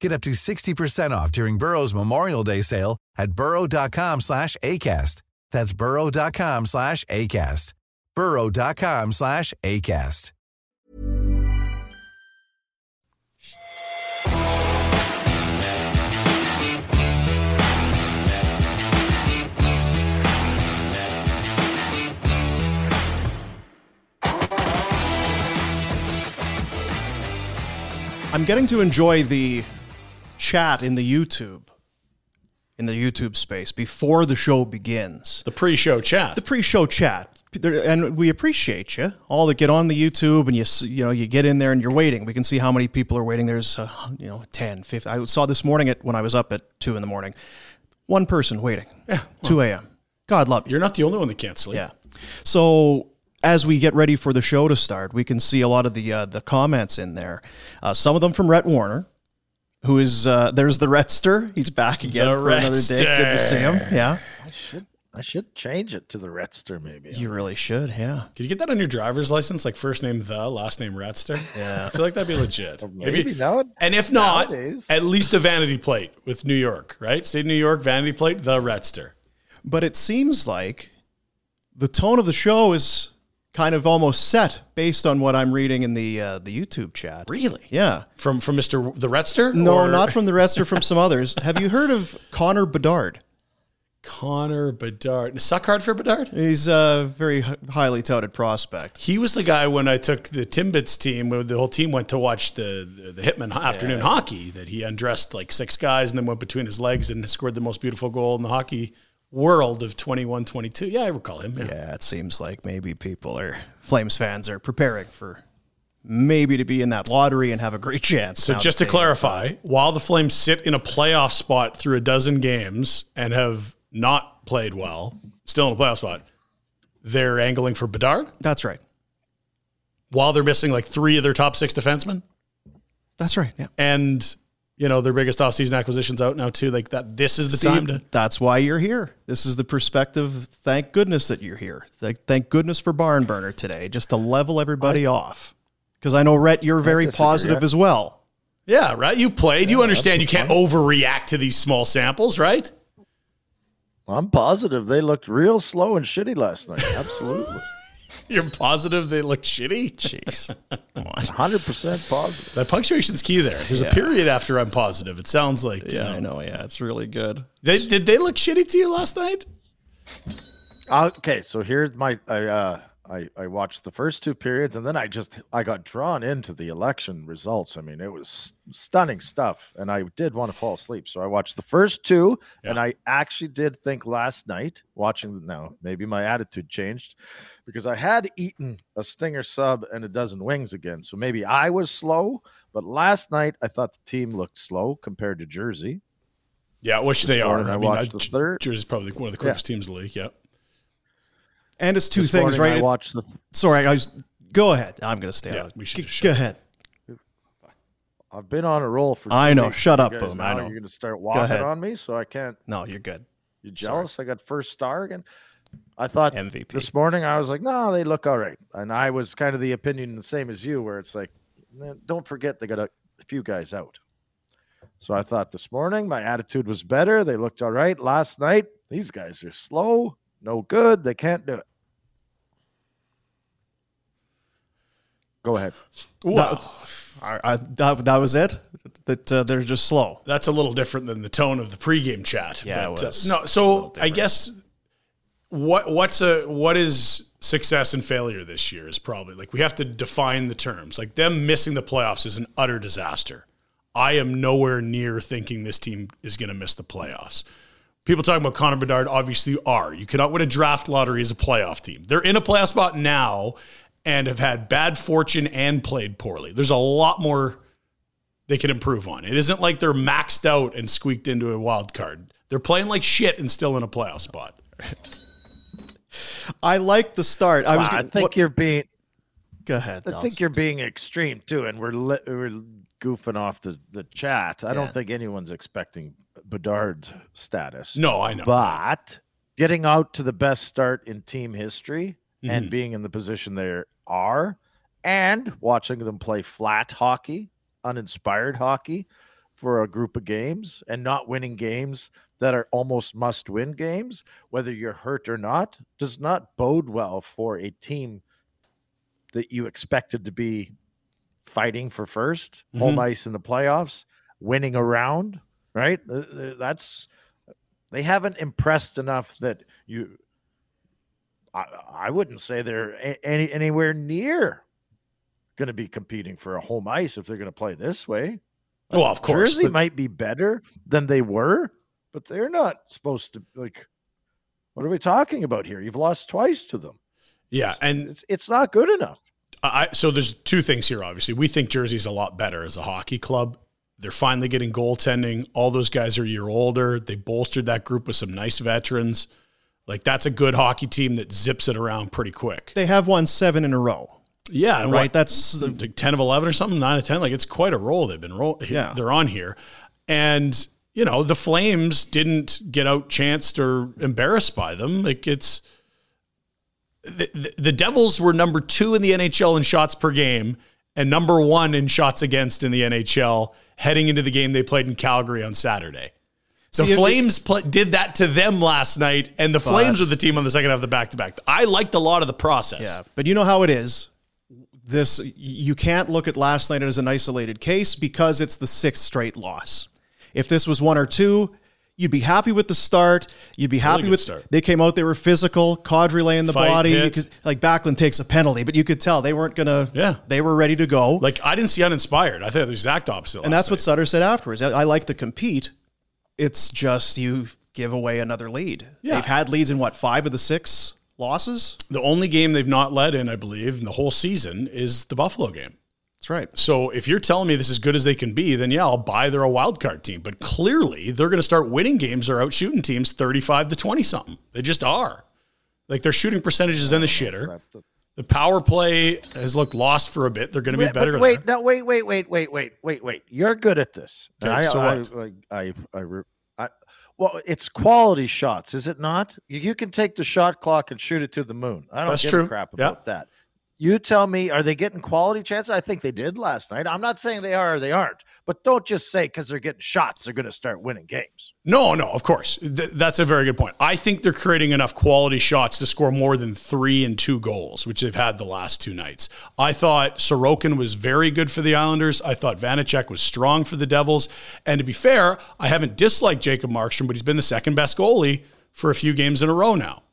Get up to 60% off during Burrow's Memorial Day sale at burrow.com slash ACAST. That's burrow.com slash ACAST. burrow.com slash ACAST. I'm getting to enjoy the chat in the YouTube, in the YouTube space before the show begins. The pre-show chat. The pre-show chat, and we appreciate you all that get on the YouTube and you you know you get in there and you're waiting. We can see how many people are waiting. There's uh, you know 10, 50. I saw this morning at when I was up at two in the morning, one person waiting. Yeah, two a.m. God love you. You're not the only one that can't sleep. Yeah. So as we get ready for the show to start, we can see a lot of the uh, the comments in there. Uh, some of them from Rhett Warrener, who is uh, there's the Rhetster. He's back again The for another day. Good to see him. Yeah, I should I should change it to the Retster maybe. you really should. Yeah. Could you get that on your driver's license, like first name the, last name Ratster? Yeah. I feel like that'd be legit. maybe, no. And if not, Nowadays. at least a vanity plate with New York, right? State of New York, vanity plate, the Ratster. But it seems like the tone of the show is kind of almost set based on what I'm reading in the uh, the YouTube chat. Really? Yeah. From from Mr. the Ratster? No, Or not from the rest or from some others. Have you heard of Connor Bedard? Connor Bedard. Suck hard for Bedard? He's a very highly touted prospect. He was the guy when I took the Timbits team, where the whole team went to watch the the, the Hitman afternoon hockey. That he undressed like six guys and then went between his legs and scored the most beautiful goal in the hockey world of 21-22. Yeah, I recall him. Yeah. Yeah, it seems like maybe people are Flames fans are preparing for maybe to be in that lottery and have a great chance. So just to clarify, uh, while the Flames sit in a playoff spot through a dozen games and have not played well, still in a playoff spot, they're angling for Bedard that's right. while they're missing like three of their top six defensemen. That's right. Yeah. And you know, their biggest offseason acquisitions out now too. Like that this is the See, time to That's why you're here. This is the perspective. Thank goodness that you're here. Thank, thank goodness for Barn Burner today, just to level everybody off. Because I know Rhett, you're very disagree. positive as well. Yeah, right. You played. you understand you can't overreact to these small samples, right? I'm positive they looked real slow and shitty last night. Absolutely. You're positive they look shitty. Jeez. 100% positive. That punctuation's key there. If there's a period after I'm positive, it sounds like you Yeah, know. I know. Yeah, it's really good. They, did they look shitty to you last night? Uh, Okay, so here's my I uh I, I watched the first two periods and then I just I got drawn into the election results. I mean, it was stunning stuff, and I did want to fall asleep. So I watched the first two, Yeah. and I actually did think last night watching. Now maybe my attitude changed because I had eaten a stinger sub and a dozen wings again. So maybe I was slow, but last night I thought the team looked slow compared to Jersey. Yeah, which they are. morning I mean, watched the third. Jersey's probably one of the quickest teams in the league. Yeah. And it's two This things, right? I watched the Sorry, I was. Go ahead. I'm going to stay Yeah, out. we should G- Go ahead. I've been on a roll for. I know. weeks. Shut You up, guys Boom. I know. You're going to start walking on me, so I can't. No, you're good. You Sorry. jealous? I got first star again. I thought MVP. this morning I was like, no, they look all right, and I was kind of the opinion the same as you, where it's like, don't forget they got a few guys out. So I thought this morning my attitude was better. They looked all right. Last night these guys are slow, no good. They can't do it. Go ahead. Well, I, I, that, that was it. That uh, they're just slow. that's a little different than the tone of the pregame chat. Yeah, it but, uh, was no, so I guess what what's a what is success and failure this year is probably like we have to define the terms. Like them missing the playoffs is an utter disaster. I am nowhere near thinking this team is going to miss the playoffs. People talking about Connor Bedard obviously are. You cannot win a draft lottery as a playoff team. They're in a playoff spot now and have had bad fortune and played poorly. There's a lot more they can improve on. It isn't like they're maxed out and squeaked into a wild card. They're playing like shit and still in a playoff spot. I like the start. I was. I gonna- think what- you're being. Go ahead. I Dallas. think you're being extreme too, and we're li- we're goofing off the the chat. I Yeah. don't think anyone's expecting Bedard's status. No, I know. But getting out to the best start in team history Mhm. and being in the position they are, and watching them play flat hockey, uninspired hockey for a group of games, and not winning games that are almost must win games, whether you're hurt or not, does not bode well for a team that you expected to be fighting for 1st home ice in the playoffs, winning a round, right? Uh, uh, That's they haven't impressed enough that you. I, I wouldn't say they're any anywhere near going to be competing for a home ice if they're going to play this way. well, of course. Jersey but- might be better than they were, but they're not supposed to like. What are we talking about here? You've lost twice to them. yeah, and It's it's not good enough. I, so there's two things here. Obviously, we think Jersey's a lot better as a hockey club. They're finally getting goaltending. All those guys are a year older. They bolstered that group with some nice veterans. Like that's a good hockey team that zips it around pretty quick. they have won seven in a row. Yeah, Right. what- That's like 10 of 11 or something, 9 of 10. Like it's quite a roll they've been roll. Yeah. They're on here. And, you know, the Flames didn't get out chanced or embarrassed by them. Like it's the, the, the Devils were number two in the NHL in shots per game and number one in shots against in the NHL heading into the game they played in Calgary on Saturday. The See, Flames pl- did that to them last night, and the Flames were the team on the second half of the back to back. I liked a lot of the process. Yeah, but you know how it is. This you can't look at last night as an isolated case because it's the sixth straight loss. If this was one or two, you'd be happy with the start. You'd be happy good with start. they came out. They were physical. Kadri laying the Fight, body. You could, like Backlund takes a penalty, but you could tell they weren't gonna. Yeah. they were ready to go. Like I didn't see uninspired. I thought the exact opposite. and that's what Sutter said afterwards. I, I like to compete. It's just you give away another lead. Yeah. They've had leads in what five of the six losses. the only game they've not led in, I believe, in the whole season is the Buffalo game. That's right. So if you're telling me this is good as they can be, then yeah, I'll buy they're a wild card team. But clearly they're going to start winning games or out shooting teams 35 to 20 something. They just are. Like their shooting percentages in the shitter. The power play has looked lost for a bit. They're going to be Wait, better. wait, there. no, wait, wait, wait, wait, wait, wait, wait. You're good at this. Okay, I, so I, what? I, I, I, I- well, it's quality shots, is it not? You, you can take the shot clock and shoot it to the moon. I don't That's give true. a crap Yeah. about that. You tell me, are they getting quality chances? I think they did last night. I'm not saying they are or they aren't, but don't just say because they're getting shots, they're going to start winning games. No, no, of course. Th- that's a very good point. I think they're creating enough quality shots to score more than three and two goals, which they've had the last two nights. I thought Sorokin was very good for the Islanders. I thought Vanecek was strong for the Devils. And to be fair, I haven't disliked Jacob Markstrom, but he's been the second best goalie for a few games in a row now.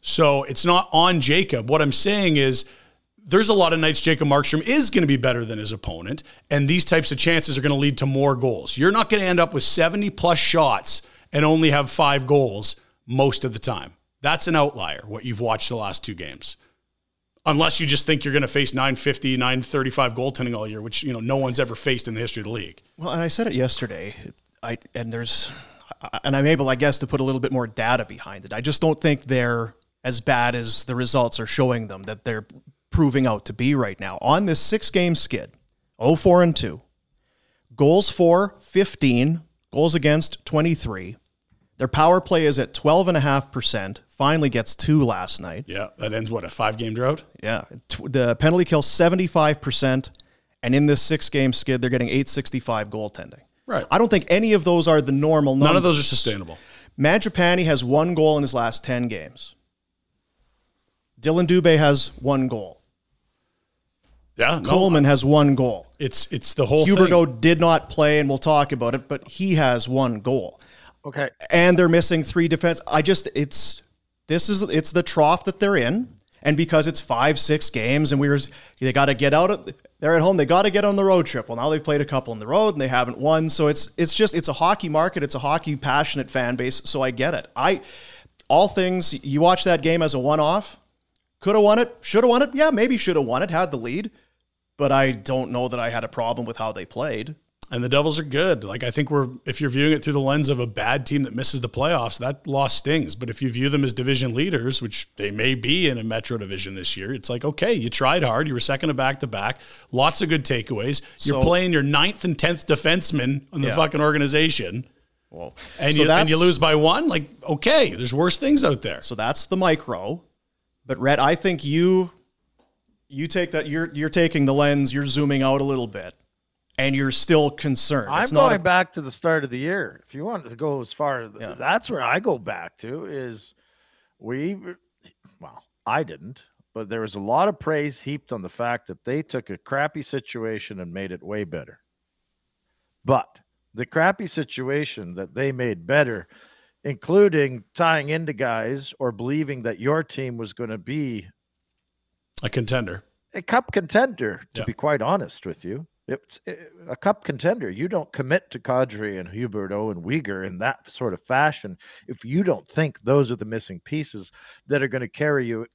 So it's not on Jacob. What I'm saying is there's a lot of nights Jacob Markstrom is going to be better than his opponent, and these types of chances are going to lead to more goals. You're not going to end up with 70 plus shots and only have five goals most of the time. That's an outlier, what you've watched the last two games. Unless you just think you're going to face 950, 935 goaltending all year, which you know no one's ever faced in the history of the league. Well, and I said it yesterday. I and there's and I'm able, I guess, to put a little bit more data behind it. I just don't think they're as bad as the results are showing them that they're proving out to be right now. On this six game skid, 0 4 and 2, goals for 15, goals against 23. Their power play is at 12.5%. Finally gets two last night. Yeah, that ends what, a five game drought? Yeah. The penalty kill 75%. And in this six game skid, they're getting 865 goaltending. Right. I don't think any of those are the normal numbers. None of those are sustainable. Mangiapane has one goal in his last 10 games. Dillon Dubé has one goal. Yeah, no, Coleman has one goal. It's it's the whole Huberdeau thing. did not play, and we'll talk about it, but he has one goal. Okay. And they're missing three defense. I just it's this is it's the trough that they're in. And because it's five, six games, and we were they got to get out of they're at home, they got to get on the road trip. Well, now they've played a couple on the road and they haven't won. So it's it's just it's a hockey market, it's a hockey passionate fan base. So I get it. I all things you watch that game as a one off. Could have won it, should have won it. Yeah, maybe should have won it, had the lead. But I don't know that I had a problem with how they played. And the Devils are good. Like I think we're if you're viewing it through the lens of a bad team that misses the playoffs, that loss stings. But if you view them as division leaders, which they may be in a Metro division this year, it's like okay, you tried hard. You were second to back to back. Lots of good takeaways. You're So- playing your ninth and tenth defenseman in the Yeah. fucking organization, Well, and so you and you lose by one. Like okay, there's worse things out there. So that's the micro. But Rhett, I think you you take that you're you're taking the lens, you're zooming out a little bit, and you're still concerned. I'm It's not going a- back to the start of the year. If you want to go as far, Yeah. that's where I go back to is we, well, I didn't, but there was a lot of praise heaped on the fact that they took a crappy situation and made it way better. But the crappy situation that they made better, including tying into guys or believing that your team was going to be A contender. a cup contender, to Yeah. be quite honest with you. It's uh, a cup contender. You don't commit to Kadri and Huberdeau and Weegar in that sort of fashion if you don't think those are the missing pieces that are going to carry you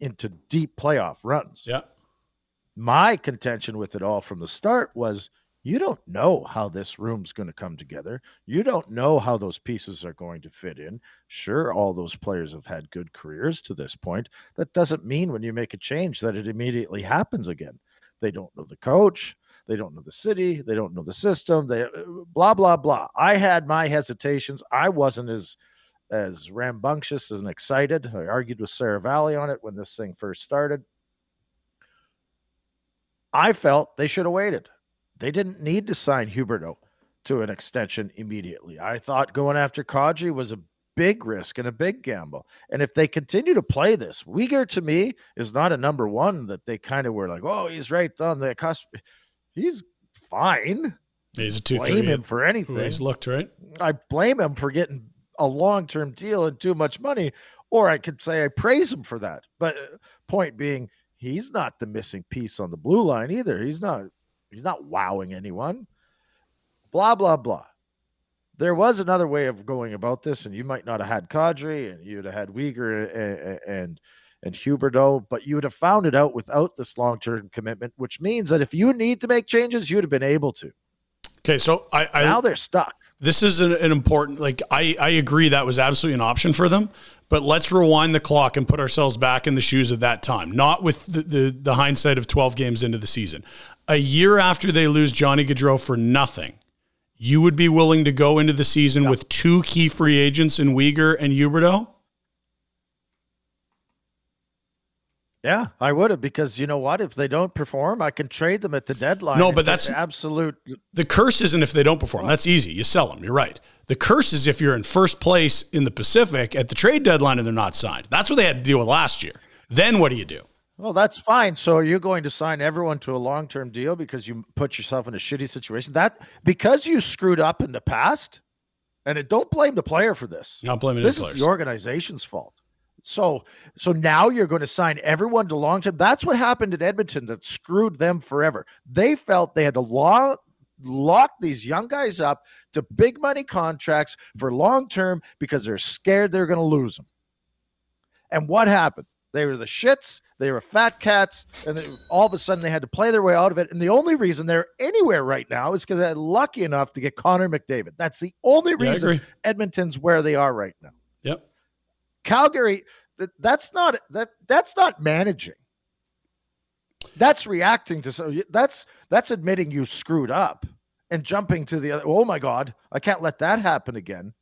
into deep playoff runs. Yeah. My contention with it all from the start was you don't know how this room's going to come together. You don't know how those pieces are going to fit in. Sure, all those players have had good careers to this point. That doesn't mean when you make a change that it immediately happens again. They don't know the coach. They don't know the city. They don't know the system. They uh, blah blah blah. I had my hesitations. I wasn't as as rambunctious and excited. I argued with Sarah Valley on it when this thing first started. I felt they should have waited. They didn't need to sign Huberdeau to an extension immediately. I thought going after Kadri was a big risk and a big gamble. And if they continue to play this, Weegar to me is not a number one that they kind of were like, oh, he's right on the cusp. He's fine. He's a two Blame him for anything. He's looked right. I blame him for getting a long term deal and too much money, or I could say I praise him for that. But uh, point being, he's not the missing piece on the blue line either. He's not. He's not wowing anyone. Blah blah blah. There was another way of going about this, and you might not have had Kadri, and you'd have had Weegar and and, and Huberdeau, but you would have found it out without this long term commitment, which means that if you need to make changes, you'd have been able to. Okay, so I, I now they're stuck. this is an, an important like I, I agree that was absolutely an option for them but let's rewind the clock and put ourselves back in the shoes of that time not with the, the, the hindsight of 12 games into the season a year after they lose johnny gaudreau for nothing you would be willing to go into the season with two key free agents in Weegar and Huberdeau? Yeah, I would have because you know what? If they don't perform, I can trade them at the deadline. No, but that's- absolute. The curse isn't if they don't perform. That's easy. You sell them. You're right. The curse is if you're in first place in the Pacific at the trade deadline and they're not signed. That's what they had to deal with last year. Then what do you do? Well, that's fine. So are you going to sign everyone to a long-term deal because you put yourself in a shitty situation? That because you screwed up in the past, and it, don't blame the player for this. Not blaming this the is the organization's fault. So so now you're going to sign everyone to long term. That's what happened in Edmonton that screwed them forever. They felt they had to lock lock these young guys up to big money contracts for long term because they're scared they're going to lose them. And what happened? They were the shits. They were fat cats, and they, all of a sudden they had to play their way out of it. And the only reason they're anywhere right now is because they're lucky enough to get Connor McDavid. That's the only reason Edmonton's where they are right now. Yep. Calgary, that, that's not that that's not managing. That's reacting to so that's that's admitting you screwed up and jumping to the other. Oh my God, I can't let that happen again.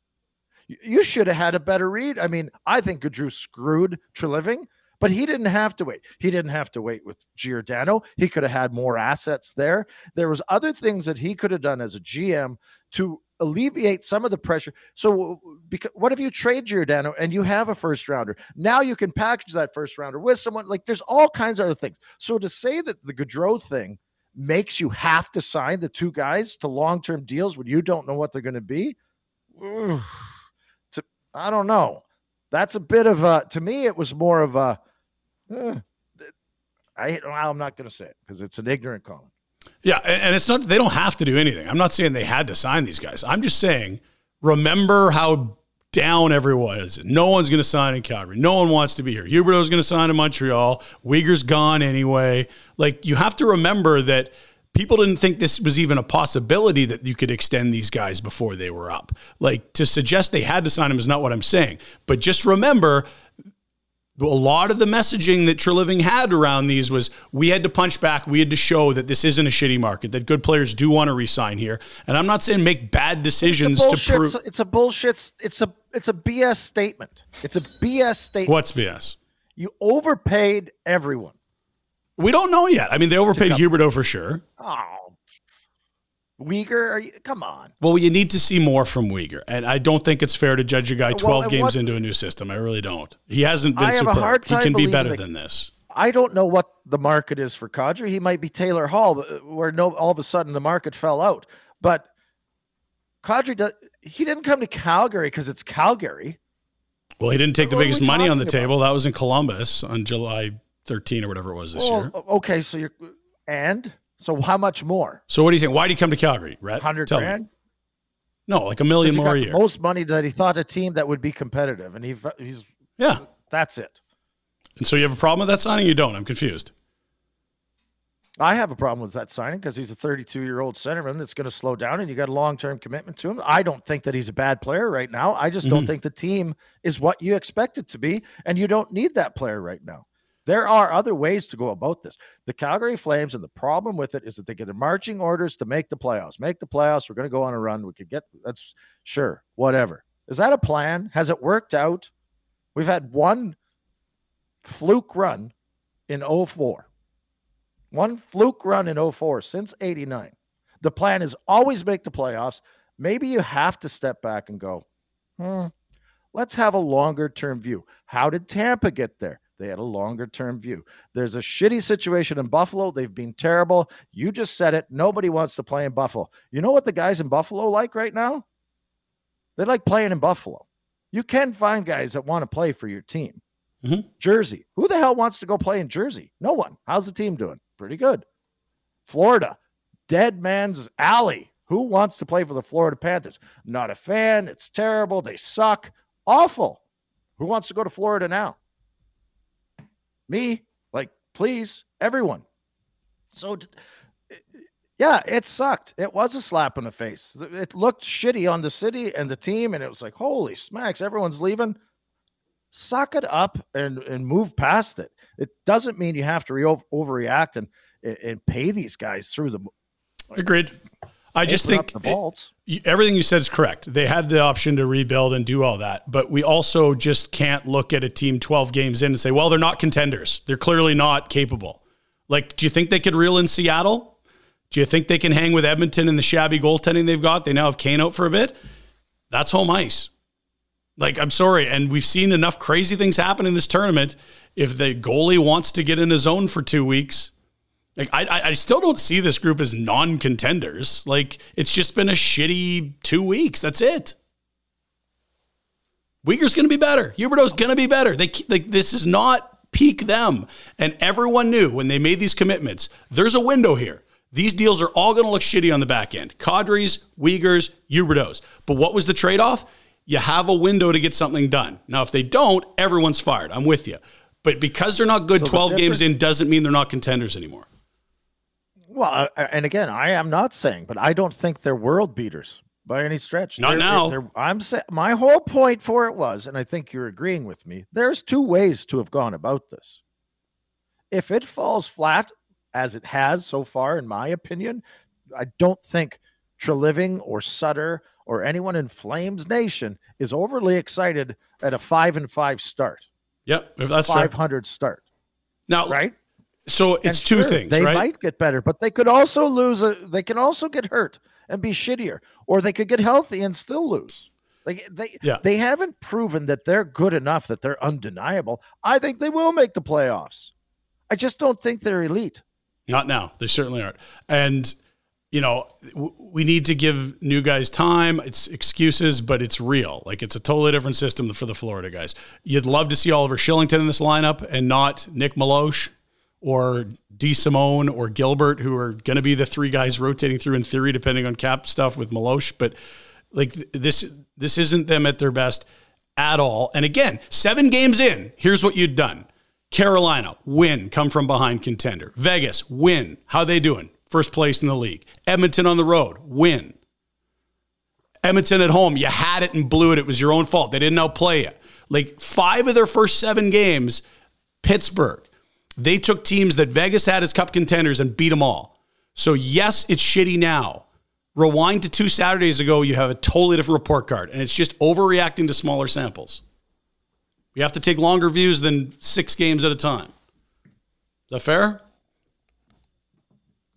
You, you should have had a better read. I mean, I think Gaudreau screwed Treliving, but he didn't have to wait. He didn't have to wait with Giordano. He could have had more assets there. There was other things that he could have done as a GM to alleviate some of the pressure. So, because what if you trade Giordano and you have a first rounder? Now you can package that first rounder with someone. Like there's all kinds of other things. So to say that the Gaudreau thing makes you have to sign the two guys to long term deals when you don't know what they're going to be, I don't know. That's a bit of a. To me, it was more of a. Eh, I, I'm not going to say it because it's an ignorant comment. Yeah, and it's not they don't have to do anything. I'm not saying they had to sign these guys. I'm just saying remember how down everyone is. No one's going to sign in Calgary. No one wants to be here. Huberdeau's going to sign in Montreal. Weegar's gone anyway. Like you have to remember that people didn't think this was even a possibility that you could extend these guys before they were up. Like to suggest they had to sign them is not what I'm saying. But just remember a lot of the messaging that Treliving had around these was we had to punch back. We had to show that this isn't a shitty market, that good players do want to resign here. And I'm not saying make bad decisions to prove. It's a bullshit. It's a it's a BS statement. It's a BS statement. What's BS? You overpaid everyone. We don't know yet. I mean, they overpaid Huberdeau for sure. Oh, Weegar, you, come on. Well, you need to see more from Weegar, and I don't think it's fair to judge a guy twelve well, games what, into a new system. I really don't. He hasn't been. I superb. have a hard time. He can be better than this. I don't know what the market is for Kadri. He might be Taylor Hall, uh, where no, all of a sudden the market fell out. But Kadri, does, he didn't come to Calgary because it's Calgary. Well, he didn't take the biggest money on the about? table. That was in Columbus on July 13 or whatever it was this well, year. Okay, so you're and so how much more? So what do you think? Why did he come to Calgary? Right, hundred grand. Me. No, like a million more a year. Most money that he thought a team that would be competitive, and he he's yeah. That's it. And so you have a problem with that signing? You don't? I'm confused. I have a problem with that signing because he's a 32 year old centerman that's going to slow down, and you got a long term commitment to him. I don't think that he's a bad player right now. I just mm-hmm. don't think the team is what you expect it to be, and you don't need that player right now. There are other ways to go about this. The Calgary Flames, and the problem with it is that they get the marching orders to make the playoffs. Make the playoffs. We're going to go on a run. We could get that's sure, whatever. Is that a plan? Has it worked out? We've had one fluke run in 04. One fluke run in 04 since 89. The plan is always make the playoffs. Maybe you have to step back and go, hmm, let's have a longer term view. How did Tampa get there? They had a longer term view. There's a shitty situation in Buffalo. They've been terrible. You just said it. Nobody wants to play in Buffalo. You know what the guys in Buffalo like right now? They like playing in Buffalo. You can find guys that want to play for your team. Mm-hmm. Jersey. Who the hell wants to go play in Jersey? No one. How's the team doing? Pretty good. Florida. Dead man's alley. Who wants to play for the Florida Panthers? Not a fan. It's terrible. They suck. Awful. Who wants to go to Florida now? Me, like, please, everyone. So, yeah, it sucked. It was a slap in the face. It looked shitty on the city and the team, and it was like, holy smacks, everyone's leaving. Suck it up and, and move past it. It doesn't mean you have to re- overreact and, and pay these guys through the. Agreed. I just think the vaults. It, everything you said is correct. They had the option to rebuild and do all that, but we also just can't look at a team 12 games in and say, well, they're not contenders. They're clearly not capable. Like, do you think they could reel in Seattle? Do you think they can hang with Edmonton and the shabby goaltending they've got? They now have Kane out for a bit. That's home ice. Like, I'm sorry. And we've seen enough crazy things happen in this tournament. If the goalie wants to get in a zone for two weeks, like I, I still don't see this group as non-contenders. Like it's just been a shitty two weeks. That's it. Weegar's going to be better. Huberdeau's going to be better. They like this is not peak them, and everyone knew when they made these commitments. There's a window here. These deals are all going to look shitty on the back end. Kadri's, Weegar's, Huberdeau's. But what was the trade off? You have a window to get something done. Now, if they don't, everyone's fired. I'm with you. But because they're not good So the 12 games in doesn't mean they're not contenders anymore. Well, uh, and again, I am not saying, but I don't think they're world beaters by any stretch. Not They're- now. they're- I'm saying my whole point for it was, and I think you're agreeing with me. There's two ways to have gone about this. If it falls flat, as it has so far, in my opinion, I don't think Treliving or Sutter or anyone in Flames Nation is overly excited at a five and five start, Yep, that's five hundred start, Now, right? So it's And two sure, things, They right? might get better, but they could also lose. A, they can also get hurt and be shittier, or they could get healthy and still lose. Like they, Yeah. they haven't proven that they're good enough that they're undeniable. I think they will make the playoffs. I just don't think they're elite. Not now. They certainly aren't. And you know, w- we need to give new guys time. It's excuses, but it's real. Like it's a totally different system for the Florida guys. You'd love to see Oliver Kylington in this lineup and not Nick Meloche or DeSimone or Gilbert, who are going to be the three guys rotating through in theory, depending on cap stuff with Meloche. But like this, this isn't them at their best at all. And again, seven games in, here's what you'd done. Carolina, win, come from behind contender. Vegas, win. How they doing? First place in the league. Edmonton on the road, win. Edmonton at home, you had it and blew it. It was your own fault. They didn't outplay you. Like five of their first seven games, Pittsburgh, they took teams that Vegas had as cup contenders and beat them all. So, yes, it's shitty now. Rewind to two Saturdays ago, you have a totally different report card, and it's just overreacting to smaller samples. We have to take longer views than six games at a time. Is that fair?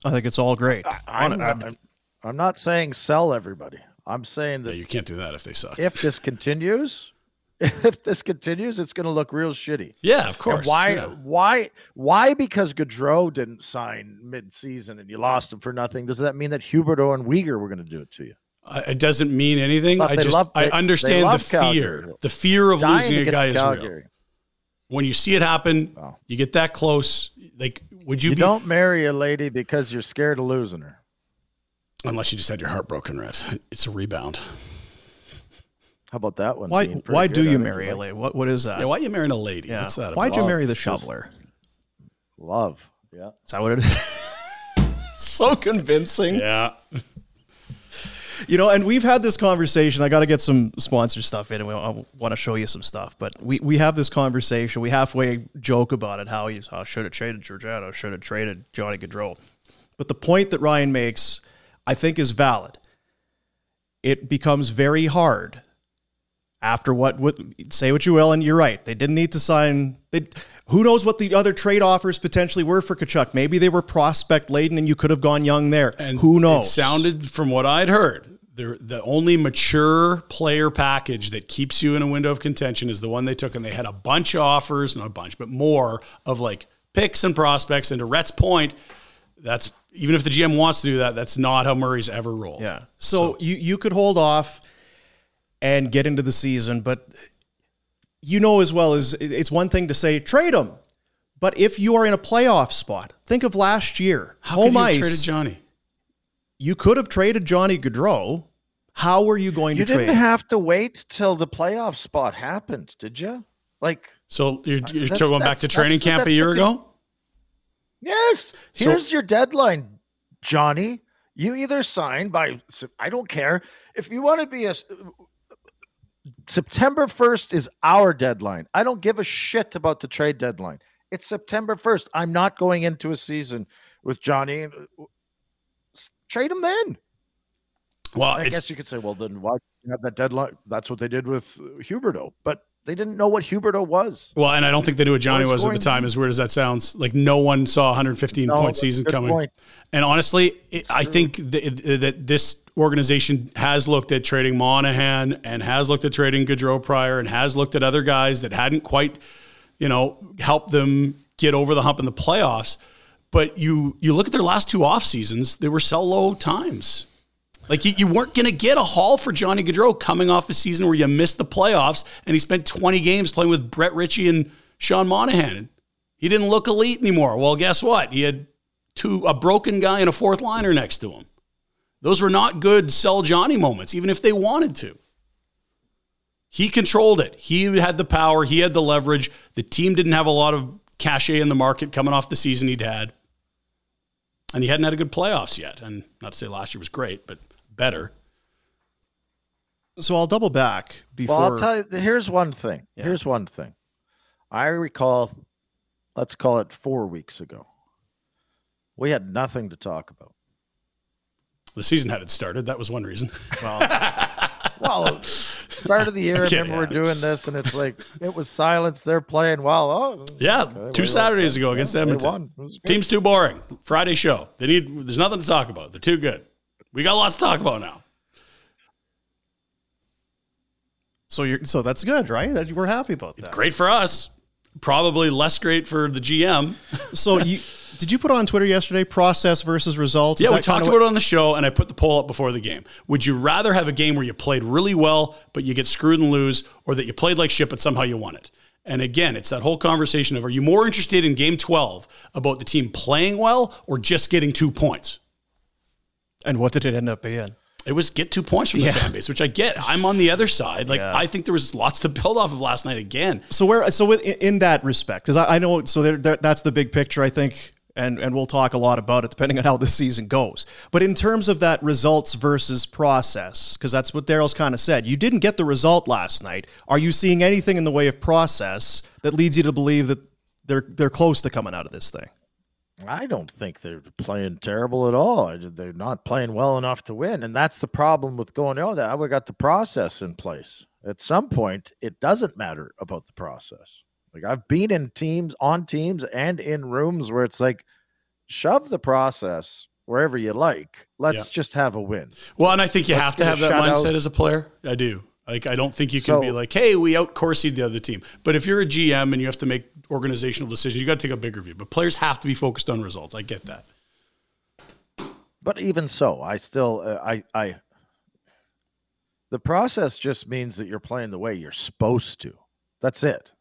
I think it's all great. I'm, Hon- I'm, I'm not saying sell everybody. I'm saying Yeah, that you can't do that if they suck. if this continues, if this continues, it's going to look real shitty. yeah, of And course. why? yeah. Why? Why? Because Gaudreau didn't sign mid-season and you lost him for nothing. Does that mean that Huberdeau and Weegar were going to do it to you? Uh, It doesn't mean anything. But I just love- I understand the fear. Calgary. The fear of Dying losing a guy is real. When you see it happen, Wow. you get that close. Like, would you, You be don't marry a lady because you're scared of losing her. unless you just had your heart broken, Red? It's a rebound. How about that one? why why do you marry a lady? What what is that? Yeah, why are you marrying a lady? Yeah. What's that Why'd about? you marry the shoveler? Love. Yeah. Is that what it is? so convincing. Yeah. You know, and we've had this conversation. I got to get some sponsor stuff in, and we, I want to show you some stuff. But we, we have this conversation. We halfway joke about it. How he's how should have traded Giordano, should have traded Johnny Gaudreau. But the point that Ryan makes, I think, is valid. It becomes very hard after what, what say what you will, and you're right. They didn't need to sign. They, who knows what the other trade offers potentially were for Tkachuk? Maybe they were prospect laden, and you could have gone young there. And who knows? It sounded from what I'd heard, the the only mature player package that keeps you in a window of contention is the one they took, and they had a bunch of offers, not a bunch, but more of like picks and prospects. And to Rhett's point, that's even if the GM wants to do that, that's not how Murray's ever rolled. Yeah. So, you you could hold off and get into the season, but you know as well as it's one thing to say trade him, but if you are in a playoff spot, think of last year. How home could you ice. traded Johnny? you could have traded Johnny Gaudreau. How were you going You to trade? You didn't have to wait till the playoff spot happened, did you? Like, So you're, you're going back to training that's the- camp a year the ago? yes, So- here's your deadline, Johnny. You either sign by, I don't care. If you want to be a, September 1st is our deadline. I don't give a shit about the trade deadline. It's September 1st. I'm not going into a season with Johnny. uh, Trade him then. Well, I guess you could say, well, then why have that deadline? That's what they did with uh, Huberdeau, but they didn't know what Huberdeau was. well, and I don't think they knew what Johnny was at the time. As weird as that sounds, like no one saw 115 No, point season coming. point. And honestly, it, I think th- th- that this organization has looked at trading Monahan and has looked at trading Gaudreau prior and has looked at other guys that hadn't quite, you know, helped them get over the hump in the playoffs. But you you look at their last two off seasons, they were sell low times. Like you, you weren't going to get a haul for Johnny Gaudreau coming off a season where you missed the playoffs and he spent 20 games playing with Brett Ritchie and Sean Monahan. He didn't look elite anymore. Well, guess what? He had two a broken guy and a fourth liner next to him. Those were not good sell Johnny moments, even if they wanted to. He controlled it. He had the power. He had the leverage. The team didn't have a lot of cachet in the market coming off the season he'd had. And he hadn't had a good playoffs yet. And not to say last year was great, but better. So I'll double back before. Well, I'll tell you. Here's one thing. Yeah. Here's one thing. I recall, let's call it four weeks ago. We had nothing to talk about. The season hadn't started. That was one reason. Well, well, start of the year. I remember yeah. we're doing this, and it's like it was silence. They're playing well. Oh, yeah, okay, two Saturdays ago against yeah, Edmonton. Team's too boring. Friday show. They need. There's nothing to talk about. They're too good. We got lots to talk about now. So you're so that's good, right? That we're happy about that. Great for us. Probably less great for the GM. so you did you put on Twitter yesterday process versus results? Yeah, we talked about it on the show, and I put the poll up before the game. Would you rather have a game where you played really well but you get screwed and lose, or that you played like shit but somehow you won it? And again, it's that whole conversation of are you more interested in game 12 about the team playing well or just getting two points? And what did it end up being? It was get two points from the yeah. fan base, which I get. I'm on the other side. Like yeah. I think there was lots to build off of last night again. So where, so in that respect, because I, I, know, so there, there, that's the big picture. I think and and we'll talk a lot about it depending on how the season goes. But in terms of that results versus process, because that's what Darryl's kind of said, you didn't get the result last night. Are you seeing anything in the way of process that leads you to believe that they're they're close to coming out of this thing? I don't think they're playing terrible at all. They're not playing well enough to win, and that's the problem with going. Oh, that we got the process in place. At some point, it doesn't matter about the process. Like I've been in teams, on teams, and in rooms where it's like, shove the process wherever you like. Let's yeah. just have a win. Well, and I think you Let's have to have that mindset as a player. I do. Like I don't think you can so, be like, "Hey, we out the other team." But if you're a GM and you have to make organizational decisions, you got to take a bigger view. But players have to be focused on results. I get that. But even so, I still uh, I I the process just means that you're playing the way you're supposed to. That's it.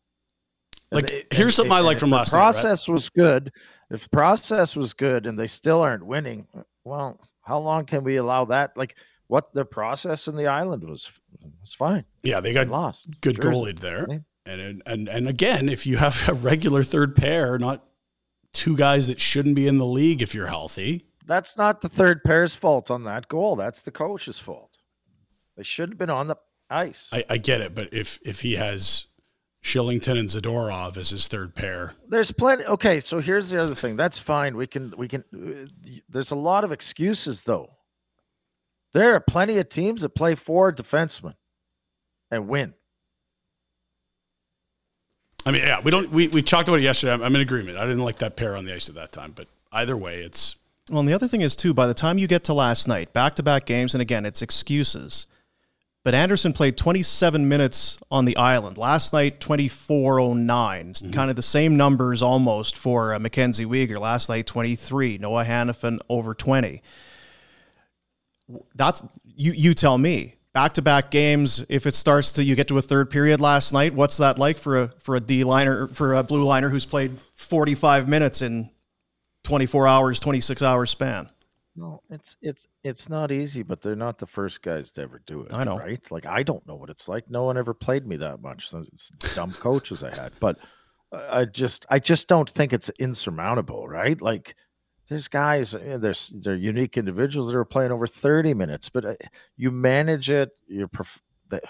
Like, and, here's and, something and, I like from last process night, right? was good. If process was good and they still aren't winning, well, how long can we allow that? Like, what the process in the island was was fine. Yeah, they got lost. Good Jersey. goalie there. Yeah. And and and again, if you have a regular third pair, not two guys that shouldn't be in the league if you're healthy. That's not the third pair's fault on that goal. That's the coach's fault. They should have been on the ice. I, I get it, but if if he has Kylington and Zadorov as his third pair. There's plenty. Okay, so here's the other thing. That's fine. We can we can. There's a lot of excuses though. There are plenty of teams that play four defensemen and win. I mean, yeah, we don't. We we talked about it yesterday. I'm, I'm in agreement. I didn't like that pair on the ice at that time, but either way, it's. Well, and the other thing is too. By the time you get to last night, back to back games, and again, it's excuses but Andersson played 27 minutes on the island. Last night, 2409. Mm-hmm. Kind of the same numbers almost for uh, Mackenzie Weegar. Last night, 23. Noah Hanifin over 20. That's you. You tell me. Back to back games. If it starts to you get to a third period last night, what's that like for a for a D liner for a blue liner who's played 45 minutes in 24 hours, 26 hours span? No, it's it's it's not easy, but they're not the first guys to ever do it. I know, right? Like I don't know what it's like. No one ever played me that much. So dumb coaches I had, but I just I just don't think it's insurmountable, right? Like there's guys, eh, there's they're unique individuals that are playing over 30 minutes, but uh, you manage it. You're the,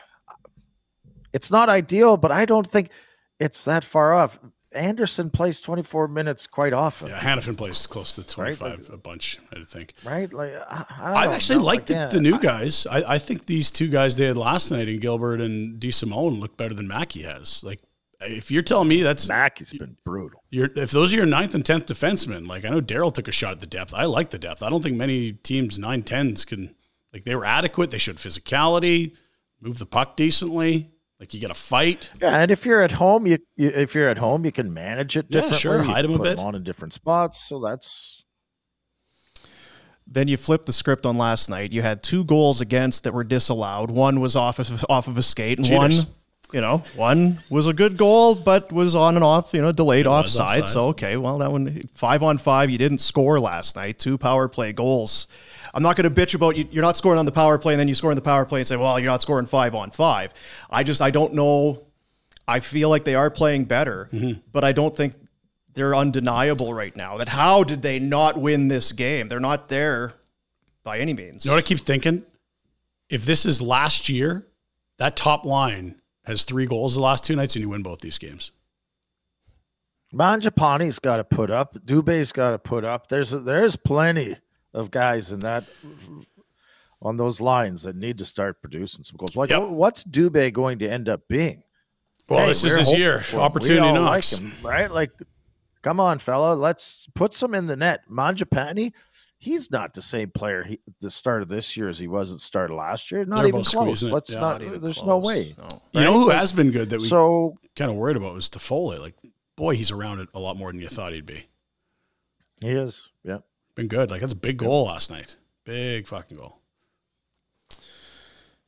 it's not ideal, but I don't think it's that far off. Andersson plays 24 minutes quite often. Yeah, Hanifin plays close to 25 right? a bunch, I think. Right? Like I, I actually like the, the, new guys. I, I, think these two guys they had last night in Gilbert and DeSimone look better than Mackey has. Like if you're telling me that's Mackey's been brutal. if those are your ninth and tenth defensemen, like I know Darryl took a shot at the depth. I like the depth. I don't think many teams nine tens can like they were adequate. They showed physicality, move the puck decently. Like you got to fight. Yeah, and if you're at home, you, you, if you're at home, you can manage it differently. Yeah, sure, hide them a bit Them on in different spots. So that's then you flip the script on last night. You had two goals against that were disallowed. One was off of, off of a skate, and Cheaters. one, you know, one was a good goal, but was on and off, you know, delayed was offside. offside. So okay, well that one five on five. You didn't score last night. Two power play goals. I'm not going to bitch about you. You're not scoring on the power play, and then you score on the power play and say, "Well, you're not scoring five on five. I just I don't know. I feel like they are playing better, mm-hmm. but I don't think they're undeniable right now. That how did they not win this game? They're not there by any means. You know what I keep thinking? If this is last year, that top line has three goals the last two nights, and you win both these games. Mangiapane's got to put up. Dubé's got to put up. There's there's plenty of guys in that on those lines that need to start producing some goals. Like, Yep. what's Dubé going to end up being? Well, Hey, this is we're his hoping year. for. Opportunity knocks. like him, right? Like, come on, fella, let's put some in the net. Mangiapane, he's not the same player he, the start of this year as he was at the start of last year. Not They're even close. squeezing. Let's Yeah, not. Not even there's no way. No. You know who has been good that we So kind of worried about was Toffoli. Like, boy, he's around it a lot more than you thought he'd be. he is. Yeah. Been good. Like that's a big goal last night. Big fucking goal.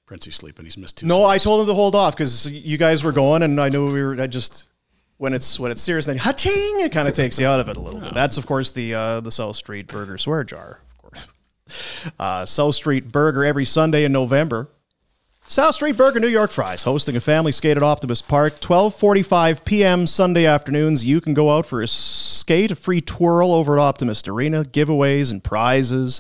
Princey's sleeping. He's missed two. No, I told him to hold off because you guys were going, and I knew we were. I just when it's when it's serious, then ha-ching, it kind of takes you out of it a little bit. That's of course the uh, the South Street Burger swear jar, of course. Uh, South Street Burger every Sunday in November. South Street Burger New York Fries hosting a family skate at Optimus Park, 12:45 p.m. Sunday afternoons. You can go out for a skate, a free twirl over at Optimist Arena, giveaways and prizes.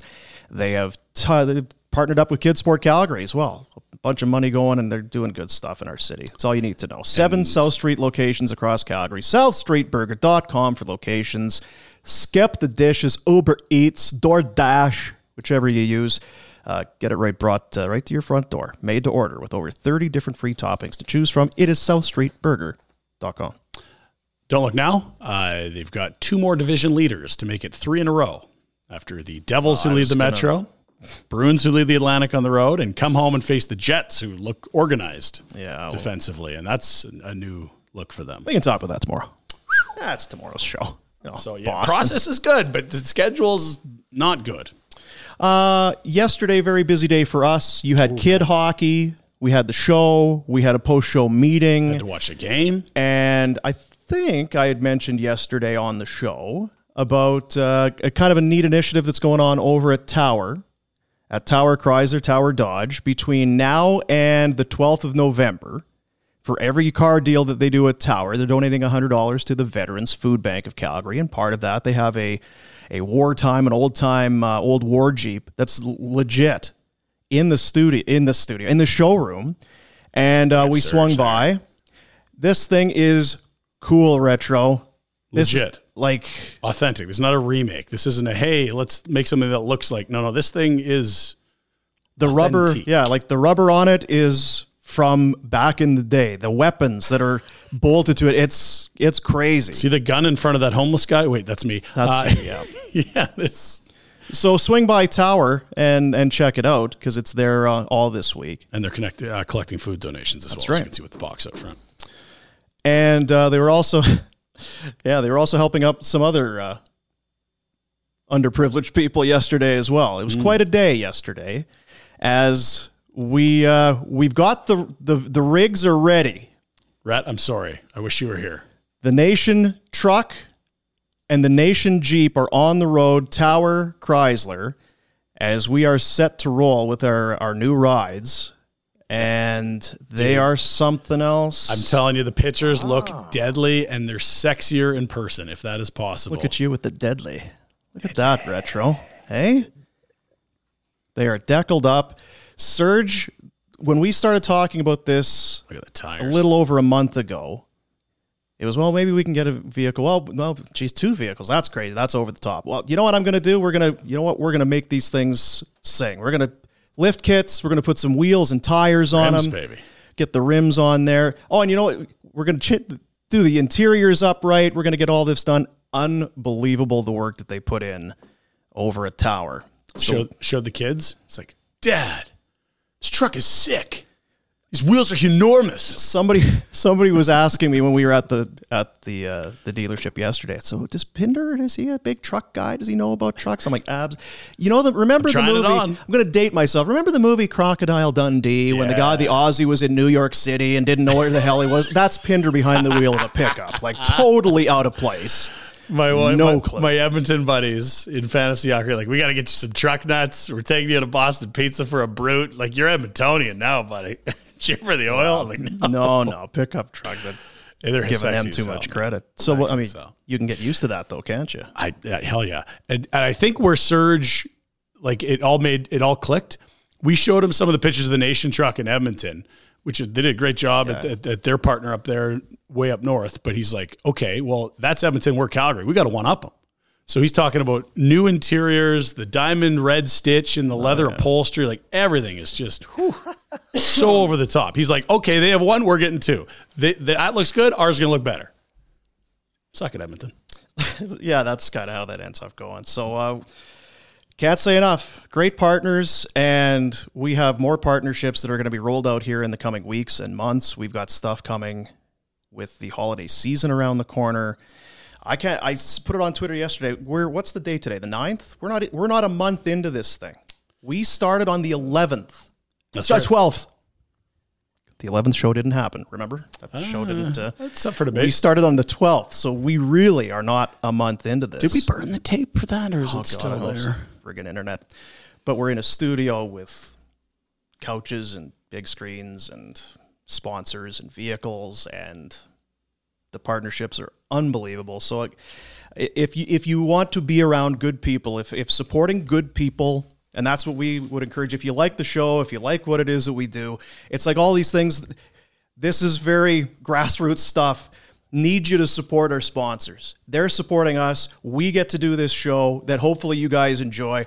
They have t- they've partnered up with Kid Sport Calgary as well. A bunch of money going, and they're doing good stuff in our city. That's all you need to know. Seven South Street locations across Calgary. SouthStreetBurger.com for locations. Skip the dishes, Uber Eats, DoorDash, whichever you use. Uh, get it right brought uh, right to your front door. Made to order with over 30 different free toppings to choose from. It is SouthStreetBurger.com. Don't look now. Uh, they've got two more division leaders to make it three in a row. After the Devils who lead the Metro, Bruins who lead the Atlantic on the road, and come home and face the Jets who look organized Yeah, well- defensively, and that's a new look for them. We can talk about that tomorrow. That's tomorrow's show. You know, So yeah, Boston. process is good, but the schedule's not good. Uh, yesterday, very busy day for us. You had kid hockey. We had the show. We had a post-show meeting. Had to watch a game. And I think I had mentioned yesterday on the show about uh, a kind of a neat initiative that's going on over at Tower, at Tower Chrysler, Tower Dodge, between now and the 12th of November. For every car deal that they do at Tower, they're donating $100 to the Veterans Food Bank of Calgary. And part of that, they have a, a wartime, an old time, uh, old war Jeep that's legit in the studio, in the studio, in the showroom. And uh, we swung by. This thing is cool retro. This is Legit. like Authentic. This is not a remake. This isn't a hey, let's make something that looks like no, no. This thing is the rubber, yeah, like the rubber on it is from back in the day. The weapons that are bolted to it, it's it's crazy. see the gun in front of that homeless guy. Wait, that's me. That's Uh, yeah. yeah. This So swing by Tower and and check it out because it's there uh, all this week. and they're connected, uh, collecting food donations as well. So right. you can see with the box up front. and uh, they were also yeah they were also helping up some other uh, underprivileged people yesterday as well it was quite a day yesterday as we uh, we've got the, the the rigs are ready Rhett, I'm sorry. I wish you were here. the nation truck and the nation jeep are on the road tower chrysler as we are set to roll with our our new rides and they Dude. are something else I'm telling you, the pictures look deadly and they're sexier in person, if that is possible. Look at you with the deadly. Look at that retro. Hey? They are deckled up. Serge, when we started talking about this Look at the a little over a month ago, it was, well, maybe we can get a vehicle. Well, no, geez, two vehicles. That's crazy. That's over the top. Well, you know what I'm going to do? We're going to, you know what? We're going to make these things sing. We're going to lift kits. We're going to put some wheels and tires on Rims, them baby. get the rims on there. Oh, and you know what? We're going to ch- do the interiors upright. We're going to get all this done. Unbelievable the work that they put in over a Tower. So showed, showed the kids. It's like, Dad, this truck is sick. These wheels are enormous. somebody somebody was asking me when we were at the at the uh, the dealership yesterday. So does Pinder is he a big truck guy? Does he know about trucks? I'm like abs. You know the remember the trying it movie? on. I'm going to date myself. Remember the movie Crocodile Dundee when the guy the Aussie was in New York City and didn't know where the hell he was? That's Pinder behind the wheel of a pickup, like totally out of place. My one, No my, clue. my Edmonton buddies in fantasy hockey are like, we got to get you some truck nuts. We're taking you to Boston Pizza for a brute. Like you're Edmontonian now, buddy. Cheer for the oil. I'm like, no, No, no, pickup truck. But they're giving them too much credit. So well, I mean, you can get used to that though, can't you? I yeah, hell yeah, and, and I think where Serge, like it all made it all clicked. We showed him some of the pictures of the Nation truck in Edmonton, which is, they did a great job at, at, at their partner up there, way up north. But he's like, okay, well that's Edmonton, we're Calgary, we got to one up them. So he's talking about new interiors, the diamond red stitch and the leather upholstery, like everything is just whew, so over the top. He's like, okay, they have one, we're getting two. They, they, that looks good. Ours is gonna look better. Suck it, Edmonton. yeah, that's kind of how that ends up going. So, uh, can't say enough. Great partners, and we have more partnerships that are going to be rolled out here in the coming weeks and months. We've got stuff coming with the holiday season around the corner. I can't. I put it on Twitter yesterday. We're what's the date today? The 9th? We're not. We're not a month into this thing. We started on the eleventh. That's Sorry, right. twelfth. The eleventh show didn't happen. Remember that show didn't. Uh, That's up for we started on the twelfth, so we really are not a month into this. Did we burn the tape for that, or is Oh, it still God, so. there? Friggin' internet. But we're in a studio with couches and big screens and sponsors and vehicles and the partnerships are unbelievable. So if you if you want to be around good people, if if supporting good people and that's what we would encourage if you like the show, if you like what it is that we do, it's like all these things this is very grassroots stuff. Need you to support our sponsors. They're supporting us. We get to do this show that hopefully you guys enjoy.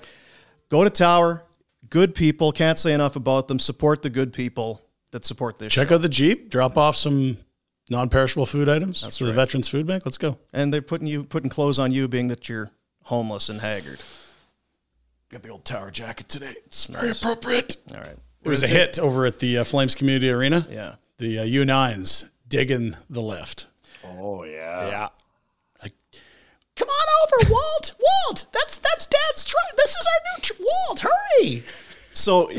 Go to Tower. Good people. Can't say enough about them. Support the good people that support this Check show. out the Jeep. Drop off some non-perishable food items That's for the Veterans Food Bank. Let's go. And they're putting you putting clothes on you, being that you're homeless and haggard. Got the old tower jacket today. It's very appropriate. All right. It was a hit over at the uh, Flames Community Arena. Yeah. The uh, U9s digging the lift. Oh yeah. Yeah. Like, come on over, Walt. Walt, that's that's Dad's truck. This is our new tr- Walt. Hurry. So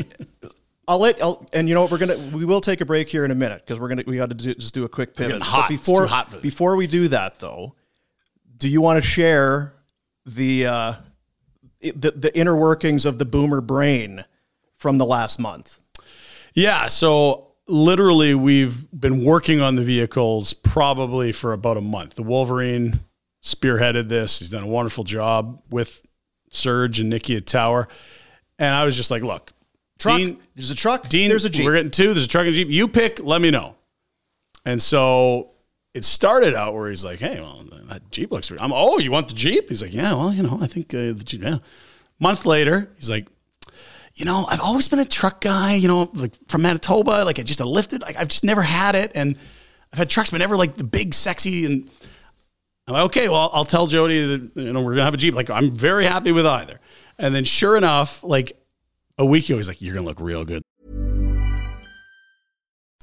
I'll let I'll, and you know what we're gonna we will take a break here in a minute because we're gonna we got to do, just do a quick pivot. hot. But before hot for before we do that though, do you want to share the uh, the the inner workings of the boomer brain from the last month? Yeah, so literally we've been working on the vehicles probably for about a month. The Wolverine spearheaded this. He's done a wonderful job with Serge and Nikki at Tower. And I was just like, look, Truck. Dean, there's a truck. Dean, there's a jeep. We're getting two. There's a truck and a jeep. You pick. Let me know. And so it started out where he's like, "Hey, well, that jeep looks. Weird. I'm. Oh, you want the jeep? He's like, "Yeah, well, you know, I think uh, the jeep." Yeah. Month later, he's like, "You know, I've always been a truck guy. You know, like from Manitoba. Like I just a lifted. Like I've just never had it, and I've had trucks, but never like the big, sexy and." I'm like, okay, well, I'll tell Jody that you know we're gonna have a Jeep. Like, I'm very happy with either. And then, sure enough, like a week ago, he's like, "You're gonna look real good."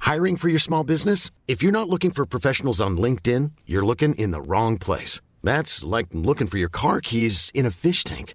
Hiring for your small business? If you're not looking for professionals on LinkedIn, you're looking in the wrong place. That's like looking for your car keys in a fish tank.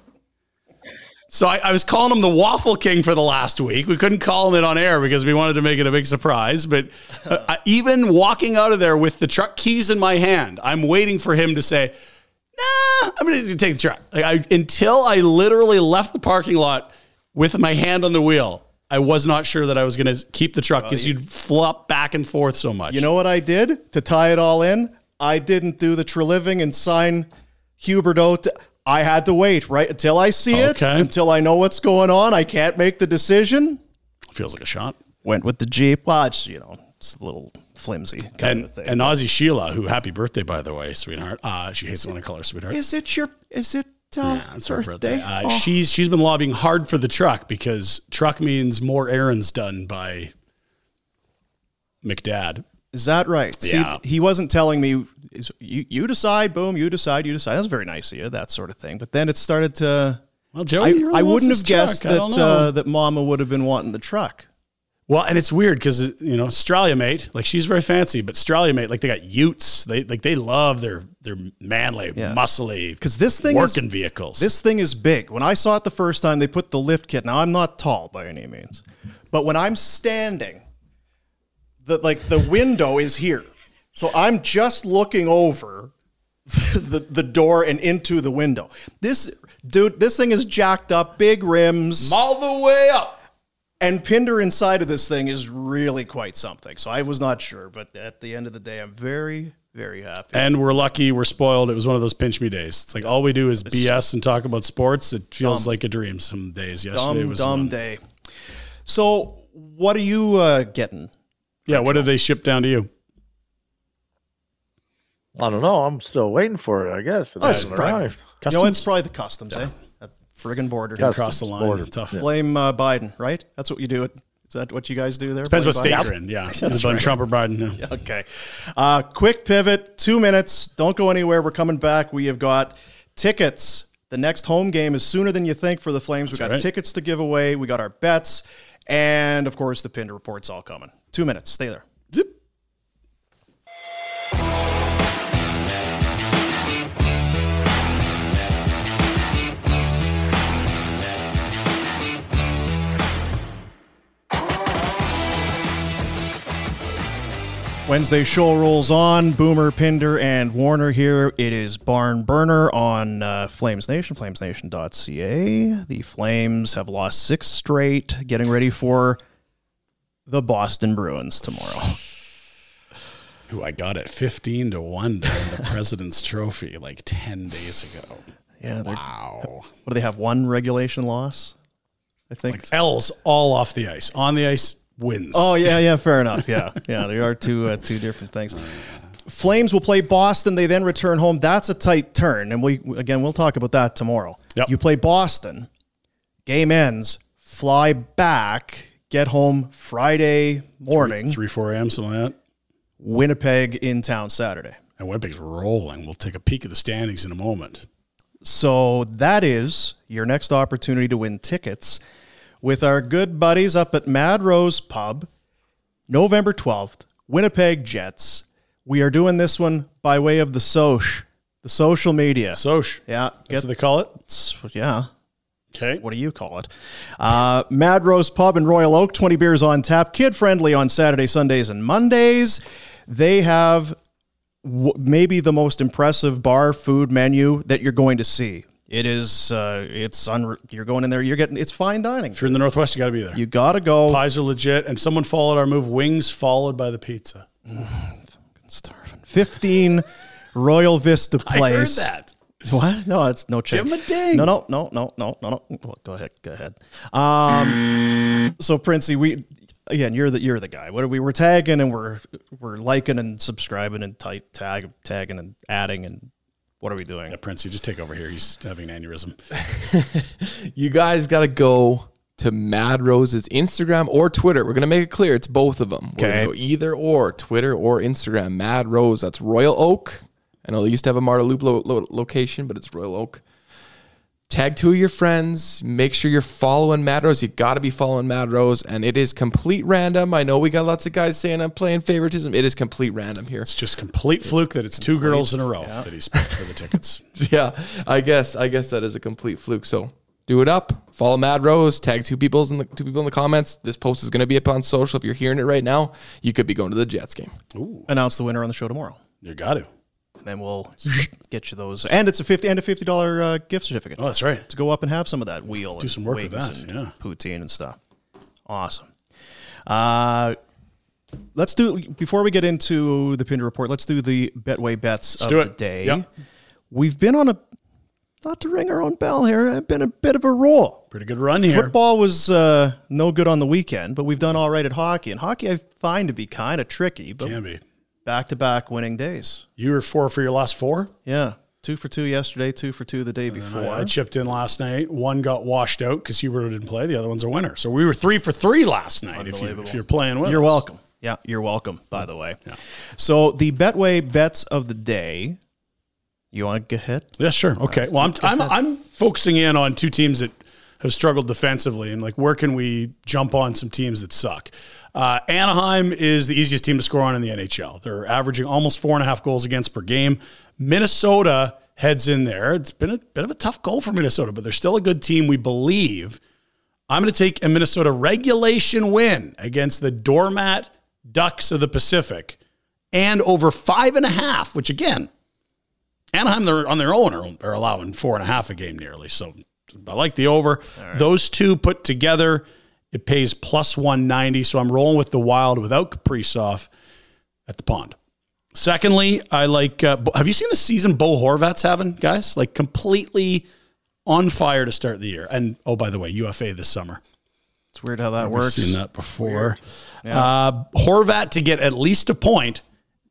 So I, I was calling him the Waffle King for the last week. We couldn't call him it on air because we wanted to make it a big surprise. But uh, I- even walking out of there with the truck keys in my hand, I'm waiting for him to say, "Nah, I'm going to take the truck." Like I, until I literally left the parking lot with my hand on the wheel, I was not sure that I was going to keep the truck because you'd flop back and forth so much. You know what I did to tie it all in? I didn't do the Treliving and sign Huberdeau. To, I had to wait right until I see it, until I know what's going on. I can't make the decision. feels like a shot. Went with the Jeep. Well, it's, you know, it's a little flimsy kind And, of thing. and Aussie Sheila, who happy birthday by the way, sweetheart. Uh, she hates when I call her sweetheart. is it your? Is it uh, Yeah, it's her birthday? birthday. Uh, Oh. She's she's been lobbying hard for the truck because truck means more errands done by McDad. Is that right? Yeah. See, he wasn't telling me, is- you, you decide, boom, you decide, you decide. That's very nice of you, that sort of thing. But then it started to. Well, I, Joey, really I wouldn't have guessed truck. That uh, that Mama would have been wanting the truck. well, and it's weird because you know Australia mate, like she's very fancy, but Australia mate, like they got Utes. They like they love their their manly, Yeah. muscly, 'Cause this thing is- working vehicles. This thing is big. When I saw it the first time, they put the lift kit. Now I'm not tall by any means, but when I'm standing, the like the window is here, so I'm just looking over the the door and into the window. This dude, this thing is jacked up, big rims, all the way up. and Pinder inside of this thing is really quite something. So I was not sure, but at the end of the day, I'm very very happy. And we're lucky, we're spoiled. It was one of those pinch me days. It's like all we do is BS and talk about sports. It feels like a dream some days. Yesterday dumb was dumb one. day. So what are you uh, getting? Yeah, what did they ship down to you? I don't know. I'm still waiting for it. I guess it Oh, it's hasn't probably- arrived. You know, it's probably the customs, eh? At friggin' border. Customs across the line. border. Tough. Blame uh, Biden, right? That's what you do. It is that what you guys do there? Depends Blame what state Biden? you're in. Yeah, That's Blame right. Trump or Biden. Yeah. Okay. Uh, quick pivot. Two minutes. Don't go anywhere. We're coming back. We have got tickets. The next home game is sooner than you think for the Flames. we got right. tickets to give away. We got our bets, and of course the Pinder report's all coming. Two minutes. Stay there. Zip. Wednesday show rolls on. Boomer, Pinder, and Warrener here. It is Barn Burner on uh, Flames Nation, flamesnation.ca. The Flames have lost six straight, getting ready for the Boston Bruins tomorrow. Who I got at 15 to 1 to win the President's Trophy like 10 days ago. Yeah, Wow. what do they have? One regulation loss, I think. Like L's all off the ice. On the ice wins. Oh yeah, yeah, fair enough. Yeah, yeah, they are two uh, two different things. Flames will play Boston. They then return home. That's a tight turn, and we again we'll talk about that tomorrow. Yep. You play Boston. Game ends. Fly back. Get home Friday morning. 3, 4 a.m., something like that. Winnipeg in town Saturday. And Winnipeg's rolling. We'll take a peek at the standings in a moment. So that is your next opportunity to win tickets with our good buddies up at Mad Rose Pub, November 12th, Winnipeg Jets. We are doing this one by way of the Soch, the social media. Soch. yeah, That's get what they call it. yeah. Okay. What do you call it? Uh, Mad Rose Pub in Royal Oak, 20 beers on tap, kid friendly on Saturday, Sundays, and Mondays. They have w- maybe the most impressive bar food menu that you're going to see. It is, uh, it's, unre- you're going in there, you're getting, it's fine dining. If you're in the Northwest, you got to be there. You got to go. Pies are legit. And someone followed our move wings followed by the pizza. Starving. 15 Royal Vista Place. I. What? No, it's no change. Give him a ding. No, no, no, no, no, no, no. Well, go ahead, go ahead. Um, so Princey, we again, you're the you're the guy. What are we? We're tagging and we're we're liking and subscribing and tight tag tagging and adding and what are we doing? Yeah, Prince, you just take over here. He's having an aneurysm. you guys got to go to Mad Rose's Instagram or Twitter. We're gonna make it clear it's both of them. We're Okay. go either or Twitter or Instagram. Mad Rose. That's Royal Oak. I know they used to have a Marda Loop lo- lo- location, but it's Royal Oak. Tag two of your friends. Make sure you're following Mad Rose. You got to be following Mad Rose, and it is complete random. I know we got lots of guys saying I'm playing favoritism. It is complete random here. It's just complete fluke that it's two girls in a row that he's picked for the tickets. yeah, I guess I guess that is a complete fluke. So do it up. Follow Mad Rose. Tag two people in the two people in the comments. This post is going to be up on social. If you're hearing it right now, you could be going to the Jets game. Ooh. Announce the winner on the show tomorrow. You got to. And then we'll get you those. And it's a fifty and a fifty dollar uh, gift certificate. Oh, that's right. To go up and have some of that wheel. Do and some work with that, and yeah. Poutine and stuff. Awesome. Uh, let's do before we get into the Pinder report. Let's do the Betway bets Let's of the day. Yep. We've been on a not to ring our own bell here. I've been a bit of a roll. Pretty good run here. Football was uh, no good on the weekend, but we've done all right at hockey. And hockey, I find to be kind of tricky, but Can be. Back to back winning days. You were four for your last four. Yeah, two for two yesterday, two for two the day before. I, I chipped in last night. One got washed out because Hubert didn't play. The other one's a winner. So we were three for three last night. If, you, if you're playing with You're us. welcome. Yeah, you're welcome, by the way. So the Betway bets of the day. You want to get hit? Yeah, sure. Okay. Well, I'm I'm I'm focusing in on two teams that have struggled defensively, and like where can we jump on some teams that suck? Uh, Anaheim is the easiest team to score on in the NHL. They're averaging almost four and a half goals against per game. Minnesota heads in there. It's been a bit of a tough goal for Minnesota, but they're still a good team. We believe. I'm going to take a Minnesota regulation win against the doormat Ducks of the Pacific, and over five and a half, which again Anaheim, they're on their own, are, are allowing four and a half a game nearly. So I like the over. Those two put together, it pays plus 190. So I'm rolling with the Wild without Kaprizov at the pond. Secondly, I like. Uh, have you seen the season Bo Horvat's having, guys? Like completely on fire to start the year. And oh, by the way, UFA this summer. It's weird how that Never works. Seen that before. Uh, Horvat to get at least a point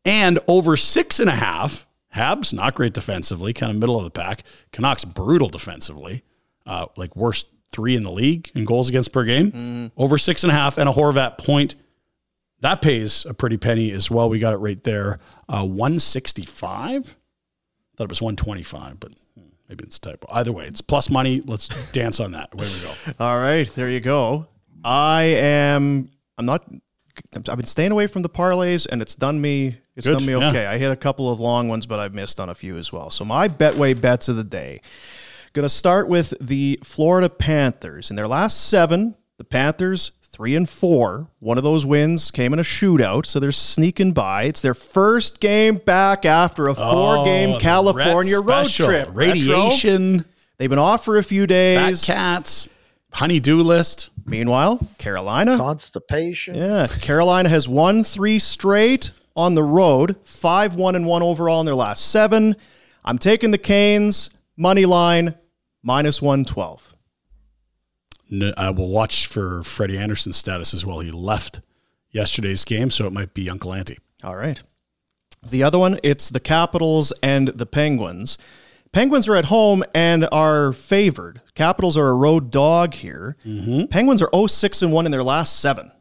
and over six and a half. Habs not great defensively, kind of middle of the pack. Canucks brutal defensively, uh, like worst three in the league in goals against per game. Over six and a half and a Horvat point. That pays a pretty penny as well. We got it right there. Uh, 165. Thought it was 125, but hmm, maybe it's a typo. Either way, it's plus money. Let's dance on that. Away we go. All right, there you go. I am. I'm not. I've been staying away from the parlays, and it's done me. It's Good, done me yeah. okay. I hit a couple of long ones, but I've missed on a few as well. So my Betway bets of the day. Going to start with the Florida Panthers. In their last seven, the Panthers three and four. One of those wins came in a shootout, so they're sneaking by. It's their first game back after a four-game Oh, California road special. trip. Retro. Radiation, They've been off for a few fat days. cats, honey-do list. Meanwhile, Carolina. Constipation. Yeah, Carolina has won three straight on the road, five one and one overall in their last seven. I'm taking the Canes money line minus one twelve. N- I will watch for Freddie Andersen's status as well. He left yesterday's game, so it might be Uncle Auntie. All right. The other one, it's the Capitals and the Penguins. Penguins are at home and are favored. Capitals are a road dog here. Mm-hmm. Penguins are 06 and 1 in their last seven.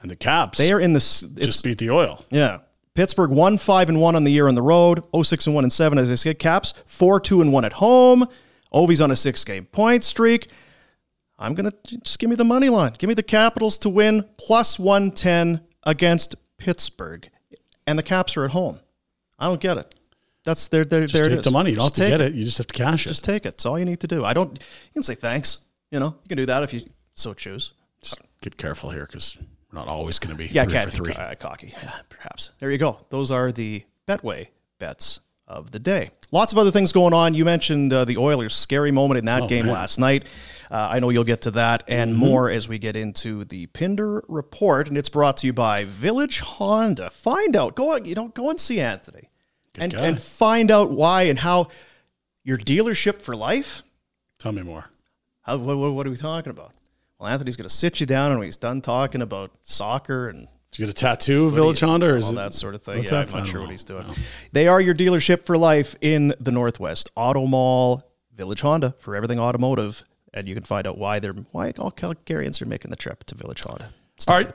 And the Caps They are in this. Just beat the oil. Yeah. Pittsburgh one five and one on the year on the road. 06 and one and seven as I said. Caps four two and one at home. Ovi's on a six game point streak. I'm gonna just give me the money line. Give me the Capitals to win plus one ten against Pittsburgh, and the Caps are at home. I don't get it. That's there. There, Just there take it the money. You don't Just have to get it. You just have to cash it. Just take it. It's all you need to do. I don't. You can say thanks. You know, you can do that if you so choose. Just get careful here because we're not always going to be Yeah, three can't for three. co- uh, cocky. Yeah, perhaps. There you go. Those are the Betway bets of the day. Lots of other things going on. You mentioned uh, the Oilers' scary moment in that Oh, game man. last night. Uh, I know you'll get to that and more as we get into the Pinder report, and it's brought to you by Village Honda. Find out. Go you know go and see Anthony, and guy. and find out why and how your dealership for life. Tell me more. How, what, what, what are we talking about? Well, Anthony's going to sit you down and when he's done talking about soccer and Did you get a tattoo, footy Village Honda, or is all it that sort of thing. Yeah. I'm not sure what he's doing. No. They are your dealership for life in the Northwest. Auto Mall, Village Honda for everything automotive, and you can find out why they're why all Calgarians are making the trip to Village Honda. All right.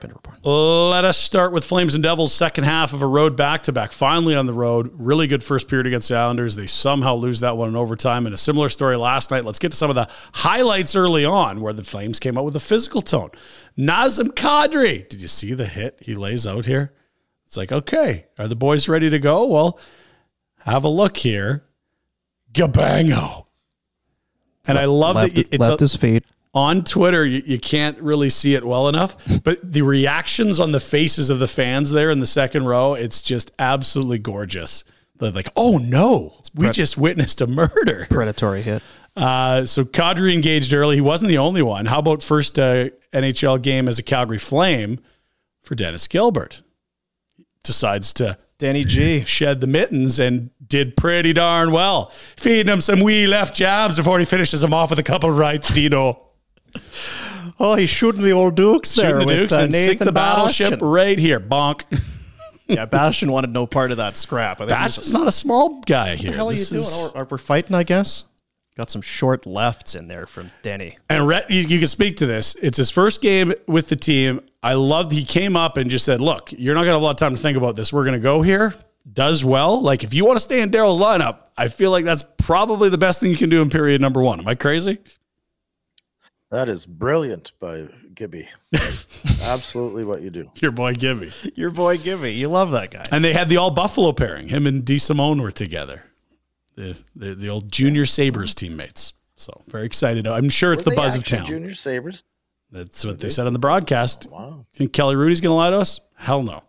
Let us start with Flames and Devils' second half of a road back to back. Finally on the road. Really good first period against the Islanders. They somehow lose that one in overtime. And a similar story last night. Let's get to some of the highlights early on where the Flames came out with a physical tone. Nazem Kadri. Did you see the hit he lays out here? It's like, okay, are the boys ready to go? Well, have a look here. Gabango. And I love left, that it's left a- his feet. On Twitter, you, you can't really see it well enough, but the reactions on the faces of the fans there in the second row, it's just absolutely gorgeous. They're like, oh no, we just witnessed a murder. Predatory hit. Uh, so Kadri engaged early. He wasn't the only one. How about first uh, NHL game as a Calgary Flame for Dennis Gilbert? Decides to Denny G. shed the mittens and did pretty darn well. Feeding him some wee left jabs before he finishes him off with a couple of rights, Dino. Oh, he's shooting the old Dukes there Shooting the with Dukes uh, and sink the battleship Bastian. right here. Bonk. yeah, Bastian wanted no part of that scrap. I think Bastian's not a small guy here. What the hell are you This doing? is- Oh, we're fighting, I guess. Got some short lefts in there from Denny. And Rhett, you, you can speak to this. It's his first game with the team. I loved he came up and just said, "Look, you're not going to have a lot of time to think about this. We're going to go here." Does well. Like if you want to stay in Darryl's lineup, I feel like that's probably the best thing you can do in period number one. Am I crazy? That is brilliant by Gibby. Absolutely what you do. Your boy Gibby. Your boy Gibby. You love that guy. And they had the all Buffalo pairing. Him and DeSimone were together. The, the the old junior Sabres teammates. So very excited. I'm sure it's Were the buzz of actually town. Junior Sabres. That's what they said on the broadcast. Wow. Think Kelly Hrudey's going to lie to us? Hell no.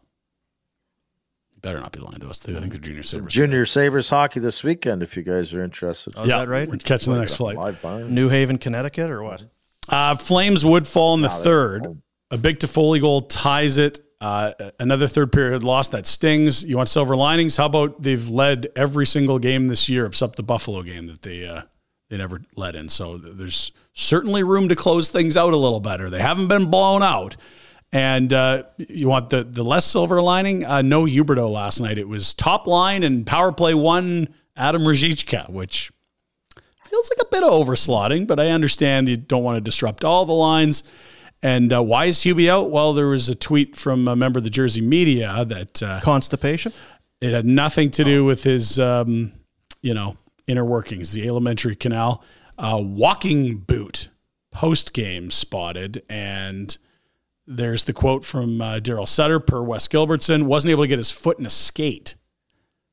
Better not be lying to us. Too. I think they're junior Sabres. Junior Sabres hockey this weekend, if you guys are interested. Oh, is that right? We're catching the next uh, flight. Live barn. New Haven, Connecticut, or what? Uh, Flames would fall in the third. A big Toffoli goal ties it. Uh, another third period loss that stings. You want silver linings? How about they've led every single game this year except the Buffalo game that they uh, they never led in. So there's certainly room to close things out a little better. They haven't been blown out. And uh, you want the the less silver lining? Uh, no Huberdeau last night. It was top line and power play one Adam Ruzicka, which feels like a bit of overslotting, but I understand you don't want to disrupt all the lines. And uh, why is Hubie out? Well, there was a tweet from a member of the Jersey media that uh, Constipation? it had nothing to do with his, um, you know, inner workings, the alimentary canal. Uh, walking boot post game spotted, and there's the quote from uh, Darryl Sutter per Wes Gilbertson wasn't able to get his foot in a skate.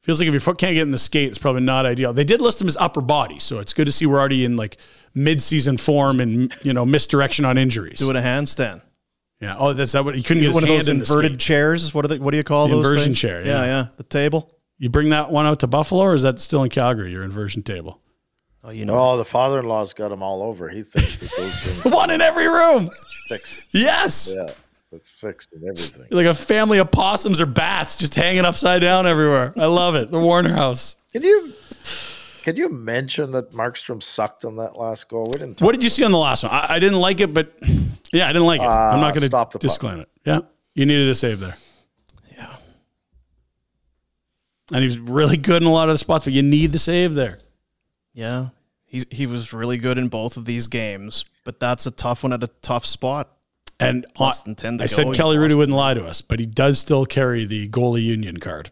Feels like if your foot can't get in the skate, it's probably not ideal. They did list him as upper body, so it's good to see we're already in like mid-season form and you know misdirection on injuries. Doing a handstand. yeah. Oh, that's that. What he couldn't get his One of those in inverted chairs. What do they, What do you call The those? inversion things? chair, Yeah. yeah. yeah, The table. You bring that one out to Buffalo, or is that still in Calgary? Your inversion table. Oh, you know. Oh, the father-in-law's got them all over. He thinks that those things One in every room. fixed. Yes. Yeah, that's fixed and everything. Like a family of possums or bats just hanging upside down everywhere. I love it. The Warrener House. Can you can you mention that Markstrom sucked on that last goal? We didn't. Talk What did you see on the last one? I, I didn't like it, but yeah, I didn't like it. I'm not Uh, going stop to the puck. disclaim it. Yeah, you needed a save there. Yeah. And he was really good in a lot of the spots, but you need the save there. Yeah. He's, he was really good in both of these games, but that's a tough one at a tough spot. And Less than 10 to I go, said Kelly Hrudey wouldn't lie to us, but he does still carry the goalie union card.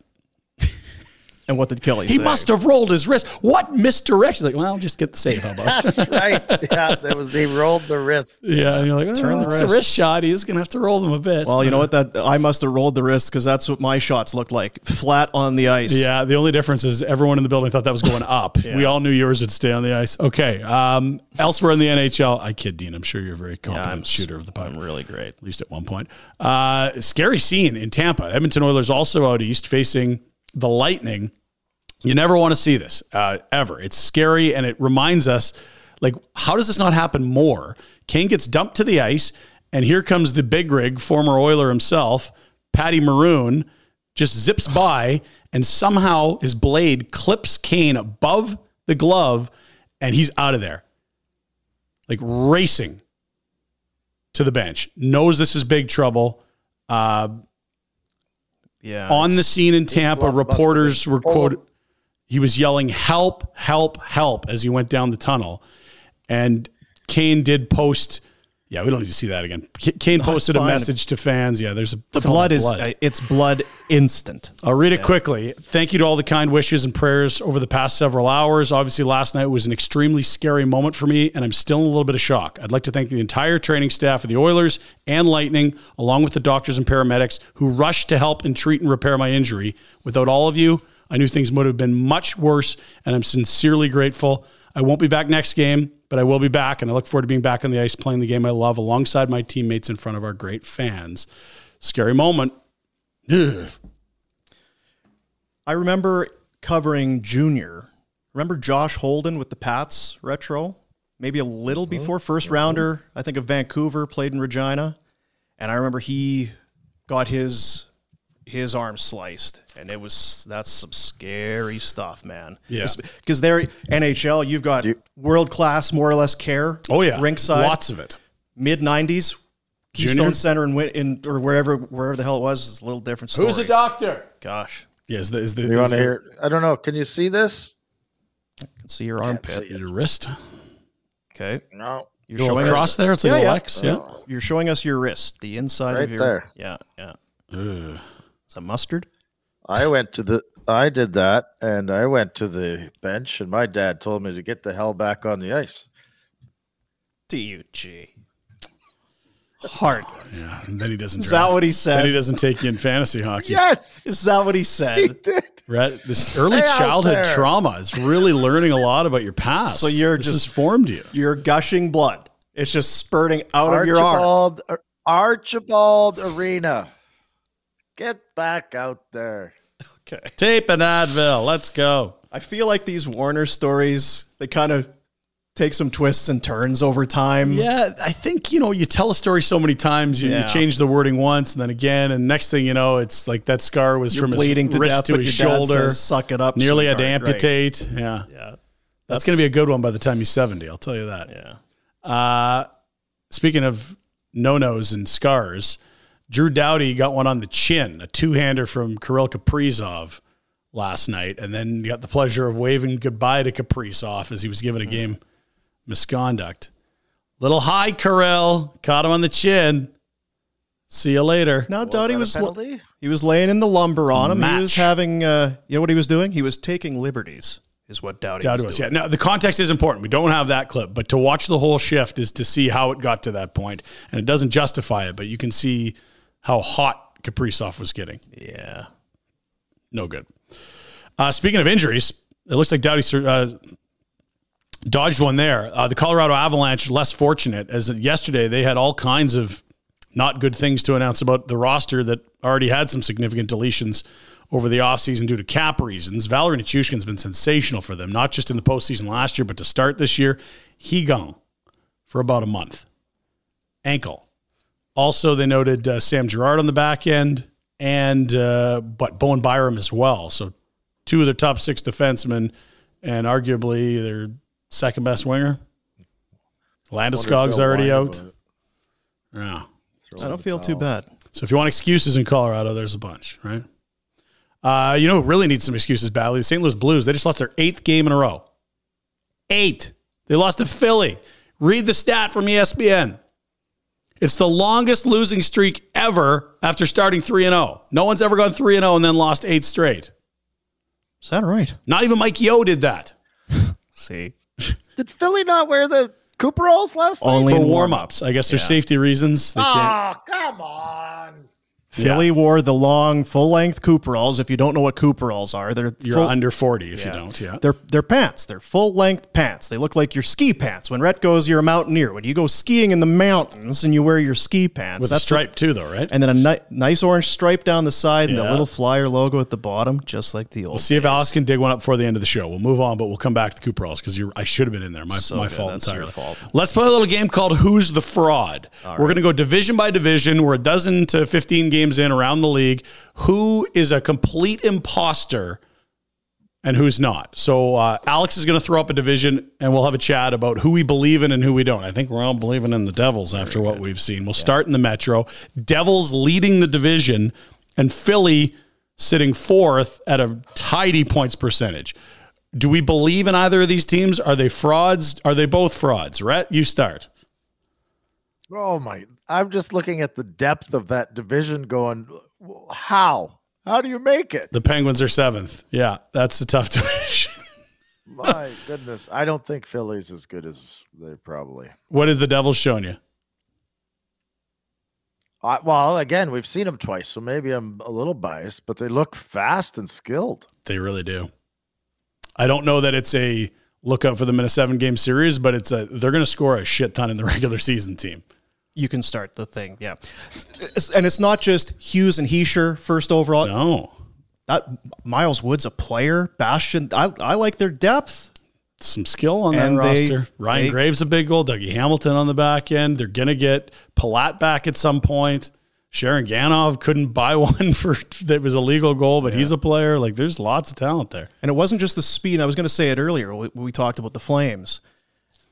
And what did Kelly He say? must have rolled his wrist. What misdirection? Like, well, just get the save. How about? That's right. Yeah, that was they rolled the wrist. yeah, and you're like, Turn oh, the it's a wrist. wrist shot. He's gonna have to roll them a bit. Well, you know what? That I must have rolled the wrist because that's what my shots looked like, flat on the ice. Yeah, the only difference is everyone in the building thought that was going up. Yeah. We all knew yours would stay on the ice. Okay. Um, elsewhere in the NHL, I kid Dean. I'm sure you're a very competent I'm shooter of the puck. I'm really great. at least at one point. Uh, scary scene in Tampa. Edmonton Oilers also out east facing the Lightning. You never want to see this uh, ever. It's scary and it reminds us, like, how does this not happen more? Kane gets dumped to the ice, and here comes the big rig, former Oiler himself, Patty Maroon, just zips by, and somehow his blade clips Kane above the glove, and he's out of there, like racing to the bench. Knows this is big trouble. Uh, Yeah. on the scene in Tampa, reporters were quoted. He was yelling, "Help! Help! Help!" as he went down the tunnel, and Kane did post. Yeah, we don't need to see that again. Kane posted a message to fans. Yeah, there's a the all blood is uh, it's blood instant. I'll read it quickly. Thank you to all the kind wishes and prayers over the past several hours. Obviously, last night was an extremely scary moment for me, and I'm still in a little bit of shock. I'd like to thank the entire training staff of the Oilers and Lightning, along with the doctors and paramedics who rushed to help and treat and repair my injury. Without all of you, I knew things would have been much worse, and I'm sincerely grateful. I won't be back next game, but I will be back, and I look forward to being back on the ice playing the game I love alongside my teammates in front of our great fans. Scary moment. Ugh. I remember covering junior. Remember Josh Holden with the Pats retro? Maybe a little uh-huh. before first rounder, I think of Vancouver, played in Regina. And I remember he got his his arm sliced. And it was that's some scary stuff, man. Yeah. Because they're NHL, you've got world class, more or less care. Oh yeah, Rinkside. lots of it. Mid nineties. Junior? Keystone Center in, Win- in or wherever wherever the hell it was, it's a little different story. Who's the doctor? Gosh. Yeah, is the is the You want to hear? I don't know. Can you see this? I can see your armpit. your wrist? Okay. No. You're Little showing cross us, there. It's like Yeah, a yeah. Lex. Yeah. You're showing us your wrist, the inside Right of your there. Yeah, yeah. Ugh. Is that mustard? I went to the. I did that, and I went to the bench, and my dad told me to get the hell back on the ice. DUG. Heart. Yeah, and then he doesn't. Is draft. that what he said? Then he doesn't take you in fantasy hockey. Yes, Is that what he said? he said? did. Right? This early Stay childhood trauma is really learning a lot about your past. So you're this just- has formed you. You're gushing blood. It's just spurting out of your arm. Archibald, Archibald Arena. Get back out there. Okay. Tape and Advil. Let's go. I feel like these Warrener stories, they kind of take some twists and turns over time. Yeah, I think you know you tell a story so many times, you, you change the wording once and then again, and next thing you know, it's like that scar was You're from bleeding his to wrist death, to but his your shoulder. says, "Suck it up, Nearly had to sweetheart," right. amputate. Yeah, Yeah. that's going to be a good one by the time he's seventy. I'll tell you that. Yeah. Uh, speaking of no nos and scars, Drew Doughty got one on the chin, a two hander from Kirill Kaprizov last night, and then got the pleasure of waving goodbye to Kaprizov as he was given a game misconduct. Little high, Kirill. Caught him on the chin. See you later. Now, Was Doughty was penalty? he was laying in the lumber on him. He was having uh, you know what he was doing? He was taking liberties. Is what Doughty, Doughty was was, yeah. Now the context is important. We don't have that clip, but to watch the whole shift is to see how it got to that point, and it doesn't justify it, but you can see how hot Kaprizov was getting. Yeah. No good. Uh, speaking of injuries, it looks like Doughty uh, dodged one there. Uh, the Colorado Avalanche less fortunate as yesterday they had all kinds of not good things to announce about the roster that already had some significant deletions over the offseason due to cap reasons. Valeri Nichushkin's been sensational for them, not just in the postseason last year, but to start this year. He gone for about a month. Ankle. Also, they noted uh, Sam Girard on the back end and uh, but Bowen Byram as well. So two of their top six defensemen and arguably their second best winger. Landeskog's already out. Yeah. I don't feel too bad. So if you want excuses in Colorado, there's a bunch, right? Uh, you know who really needs some excuses badly? The St. Louis Blues. They just lost their eighth game in a row. Eight. They lost to Philly. Read the stat from ESPN. It's the longest losing streak ever after starting 3 and 0. No one's ever gone 3 and 0 and then lost 8 straight. Is that right? Not even Mike Yeo did that. See. Did Philly not wear the Cooperalls last night? Only For in warm-ups. I guess there's safety reasons. They ah, can't. Oh, come on. Philly wore the long, full-length Cooperalls. If you don't know what Cooperalls are, they're You're full, under 40 if Yeah. you don't, yeah. They're they're pants. They're full length pants. They look like your ski pants. When Rhett goes, you're a mountaineer. When you go skiing in the mountains and you wear your ski pants, With a that's what- stripe too though, right? and then a ni- nice orange stripe down the side and the Yeah. little flyer logo at the bottom, just like the old. We'll see if Alice can dig one up before the end of the show. We'll move on, but we'll come back to Cooperalls because I should have been in there. My, So my good. fault That's your entirely. fault. Let's play a little game called Who's the Fraud. We're going to go division by division. We're a dozen to 15 games in around the league. Who is a complete imposter and who's not. So uh, Alex is going to throw up a division, and we'll have a chat about who we believe in and who we don't. I think we're all believing in the Devils after what we've seen. We'll start in the Metro. Devils leading the division, and Philly sitting fourth at a tidy points percentage. Do we believe in either of these teams? Are they frauds? Are they both frauds? Rhett, you start. Oh my! I'm just looking at the depth of that division. Going, how? How do you make it? The Penguins are seventh. Yeah, that's a tough division. My goodness, I don't think Philly's as good as they probably. what has the Devils shown you? I, well, again, we've seen them twice, so maybe I'm a little biased, but they look fast and skilled. They really do. I don't know that it's a look out for them in a seven game series, but it's a they're going to score a shit ton in the regular season team. You can start the thing, yeah. And it's not just Hughes and Hischier first overall. No, That Miles Wood's a player. Bastian, I, I like their depth. some skill on And that they- roster. Ryan they- Graves a big goal. Dougie Hamilton on the back end. They're going to get Palat back at some point. Sharangovich couldn't buy one for that was a legal goal, but he's a player. Like there's lots of talent there. And it wasn't just the speed. I was going to say it earlier. We, we talked about the Flames.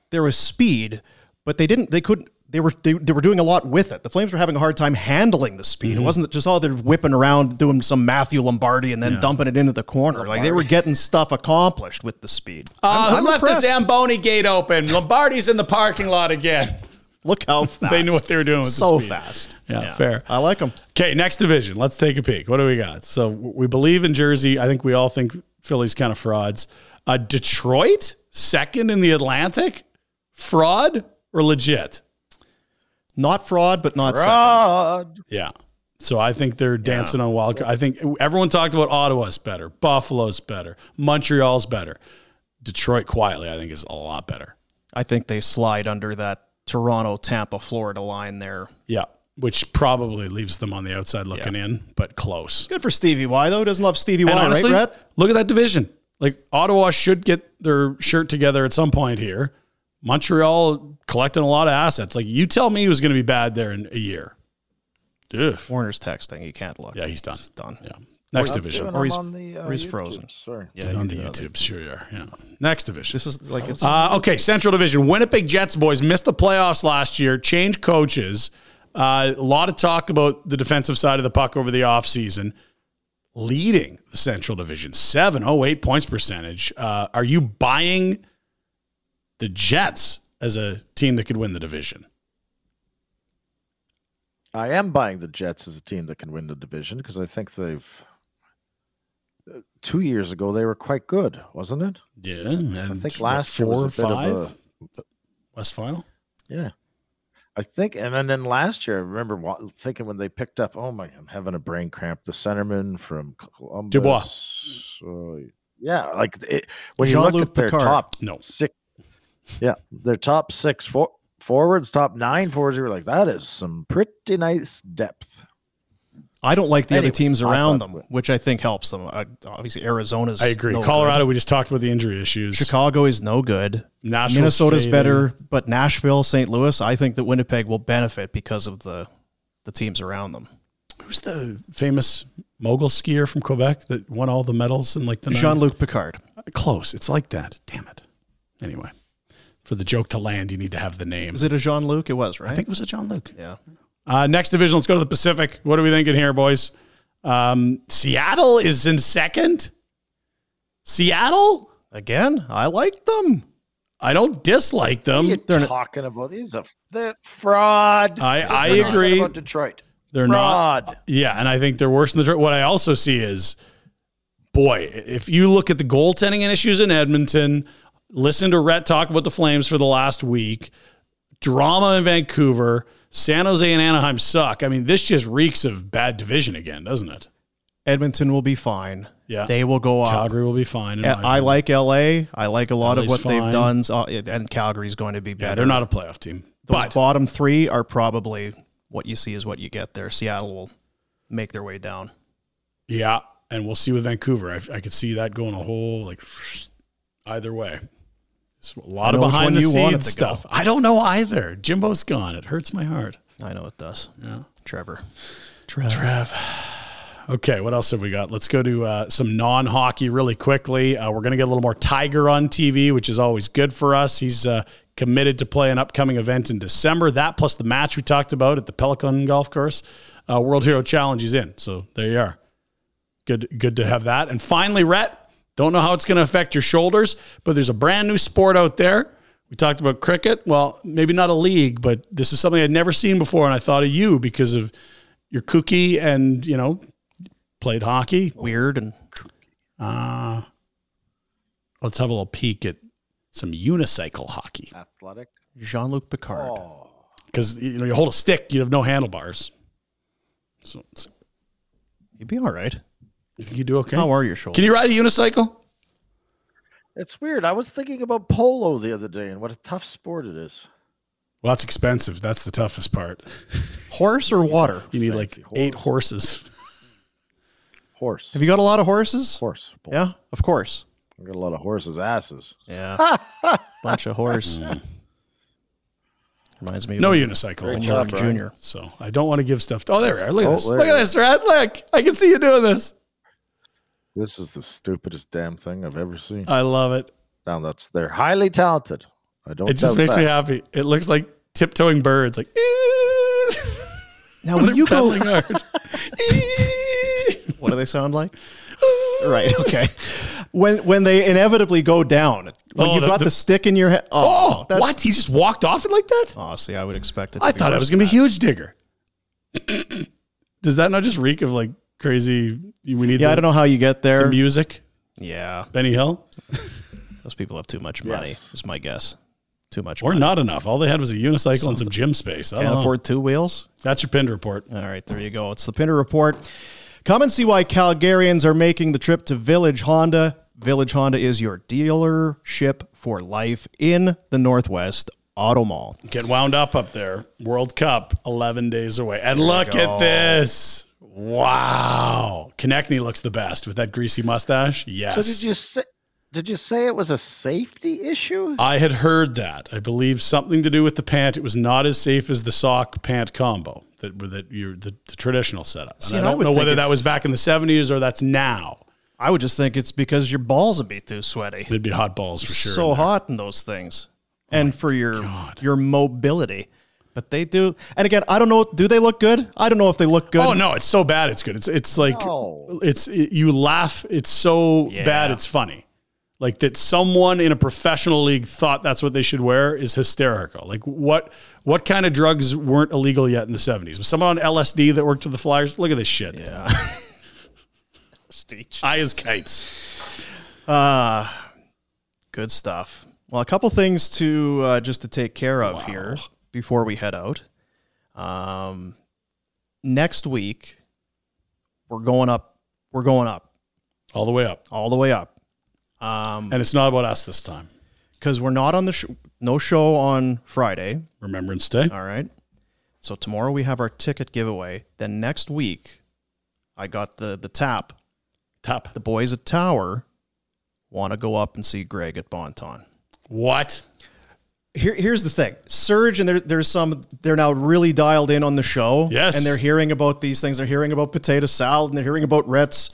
There was speed, but they didn't. They couldn't. They were they, they were doing a lot with it. The Flames were having a hard time handling the speed. Mm-hmm. It wasn't just oh they're whipping around doing some Matthew Lombardi and then dumping it into the corner. Like they were getting stuff accomplished with the speed. I'm- I'm impressed. Zamboni gate open? Lombardi's in the parking lot again. Look how fast They knew what they were doing with so the speed. fast. Yeah, fair. I like them. Okay, next division. Let's take a peek. What do we got? So we believe in Jersey. I think we all think Philly's kind of frauds. Uh, Detroit, second in the Atlantic, fraud or legit? Not fraud, but not second. Fraud. Yeah. So I think they're dancing on wild. Card. I think everyone talked about Ottawa's better, Buffalo's better, Montreal's better. Detroit quietly, I think, is a lot better. I think they slide under that Toronto, Tampa, Florida line there. Yeah, which probably leaves them on the outside looking in, but close. Good for Stevie Y though. Doesn't love Stevie And Y, honestly, right, Brett? look at that division. Like Ottawa should get their shirt together at some point here. Montreal collecting a lot of assets. Like you tell me who's going to be bad there in a year. Ugh. Warrener's texting. You can't look. Yeah, he's done. He's done. Yeah. Next I'm division. Or he's- on the, uh, or he's frozen. Sorry. Yeah, on the do that. YouTube, sure you are. Yeah. Next division. This is like it's Uh, okay, Central Division. Winnipeg Jets boys missed the playoffs last year, changed coaches. Uh, a lot of talk about the defensive side of the puck over the offseason. Leading the Central Division, 708 points percentage. Uh, are you buying the Jets as a team that could win the division? I am buying the Jets as a team that can win the division because I think they've. uh, Two years ago, they were quite good, wasn't it? Yeah. I think what, last year four was or a bit five of a West Final. yeah. I think, and then, then last year, I remember thinking when they picked up. Oh my, I'm having a brain cramp. The centerman from Columbus. Dubois. Uh, yeah, like it, when you look Jean-Luc at their Picard. top No. six, yeah, their top six for, forwards, top nine forwards. You were like, that is some pretty nice depth. I don't like the Anyway, other teams around thought- them, which I think helps them. Uh, obviously, Arizona's. I agree. no Colorado, good. we just talked about the injury issues. Chicago is no good. Nashville's Minnesota's fading. better, but Nashville, St. Louis, I think that Winnipeg will benefit because of the the teams around them. Who's the famous mogul skier from Quebec that won all the medals in like the Jean Luc Picard. Close. It's like that. Damn it. Anyway, for the joke to land, you need to have the name. Is it a Jean Luc? It was right. I think it was a John Luke. Yeah. Uh, next division. Let's go to the Pacific. What are we thinking here, boys? Um, Seattle is in second. Seattle. Again, I like them. I don't dislike them. What are you talking about? He's a they're fraud. I- Just I like said agree. about Detroit. They're Fraud. not. Yeah, and I think they're worse than the. What I also see is, boy, if you look at the goaltending and issues in Edmonton, listen to Rhett talk about the Flames for the last week, drama in Vancouver, San Jose and Anaheim suck. I mean, this just reeks of bad division again, doesn't it? Edmonton will be fine. Yeah. They will go up. Calgary will be fine. Yeah, I like LA. I like a lot LA's of what fine. they've done. And Calgary's going to be Yeah, better. they're not a playoff team, Those but bottom three are probably what you see is what you get there. Seattle will make their way down. yeah, and we'll see with Vancouver. I, I could see that going a whole like either way. It's a lot of behind one the you want it scenes to go. stuff. I don't know either. Jimbo's gone. It hurts my heart. I know it does. Yeah. Trevor. Trev. Okay, what else have we got? Let's go to uh, some non hockey really quickly. Uh, we're going to get a little more Tiger on TV, which is always good for us. He's uh, committed to play an upcoming event in December. That plus the match we talked about at the Pelican Golf Course, uh, World Hero Challenge is in. So there you are. Good, good to have that. And finally, Rhett, don't know how it's going to affect your shoulders, but there's a brand new sport out there. We talked about cricket. Well, maybe not a league, but this is something I'd never seen before, and I thought of you because of your kooky and you know played hockey. Weird and Uh, let's have a little peek at some unicycle hockey Athletic. Jean Luc Picard. Oh, because you know you hold a stick, you have no handlebars. So it's- You'd be all right. You you do okay? How are your shoulders? Can you ride a unicycle? it's weird. I was thinking about polo the other day and what a tough sport it is. Well, that's expensive. That's the toughest part. Horse or water? You need like Fancy eight horses. Horse. Have you got a lot of horses? Horse. polo. Yeah, of course. I got a lot of horses' asses. Yeah. Bunch of horse. Mm. Reminds me of No when unicycle. Great job, Rick Brian. Jr. So I don't want to give stuff. To, oh, there we are. Look at Oh, this. Look at it this, Rhett. Look, I can see you doing this. This is the stupidest damn thing I've ever seen. I love it. now that's they're highly talented. I don't. It just doubt makes me happy. It looks like tiptoeing birds. Like Now, when you go, pedaling hard. what do they sound like? right. Okay. When when they inevitably go down, when Oh, you've the- got the- the, stick in your head. Oh, oh, that's- what? He just walked off it like that? Oh, see, I would expect it. I be thought it was going to than be huge digger. Does that not just reek of like crazy? We need. Yeah, the, I don't know how you get the there. music. Yeah, Benny Hill, those people have too much money. Yes. Is my guess. Too much. or money. not enough. All they had was a unicycle and some gym space. I Can't don't know. afford two wheels. That's your Pinder Report. All right, there you go. It's the Pinder Report. Come and see why Calgarians are making the trip to Village Honda. Village Honda is your dealership for life in the Northwest Auto Mall. Get wound up up there. World Cup, 11 days away. And look at this. Wow. Konechny looks the best with that greasy mustache. Yes. So did you say? Did you say it was a safety issue? I had heard that. I believe something to do with the pant. It was not as safe as the sock pant combo that that you the, the traditional setup. See, and and I I don't would know whether if- that was back in the 70s or that's now. I would just think it's because your balls would be too sweaty. It'd be hot balls for sure. so in hot in those things, and oh for your God. your mobility. But they do. And again, I don't know. Do they look good? I don't know if they look good. Oh no, it's so bad it's good. It's it's like No. it's it- you laugh. It's so Yeah. bad it's funny. Like that someone in a professional league thought that's what they should wear is hysterical. Like what what kind of drugs weren't illegal yet in the 70s? Was someone on LSD that worked for the Flyers? Look at this shit. Yeah. Stitch. High as kites. Uh, good stuff. Well, a couple things to uh, just to take care of here before we head out. Um, next week we're going up. We're going up All the way up. all the way up. Um, And it's not about us this time. because we're not on the sh- no show on Friday. Remembrance Day. All right. So tomorrow we have our ticket giveaway. Then next week, I got the the tap. Top. The boys at Tower want to go up and see Greg at Bonton. What? Here, here's the thing. Serge and there, there's some. They're now really dialed in on the show. Yes. and they're hearing about these things. They're hearing about potato salad, and they're hearing about Rhett's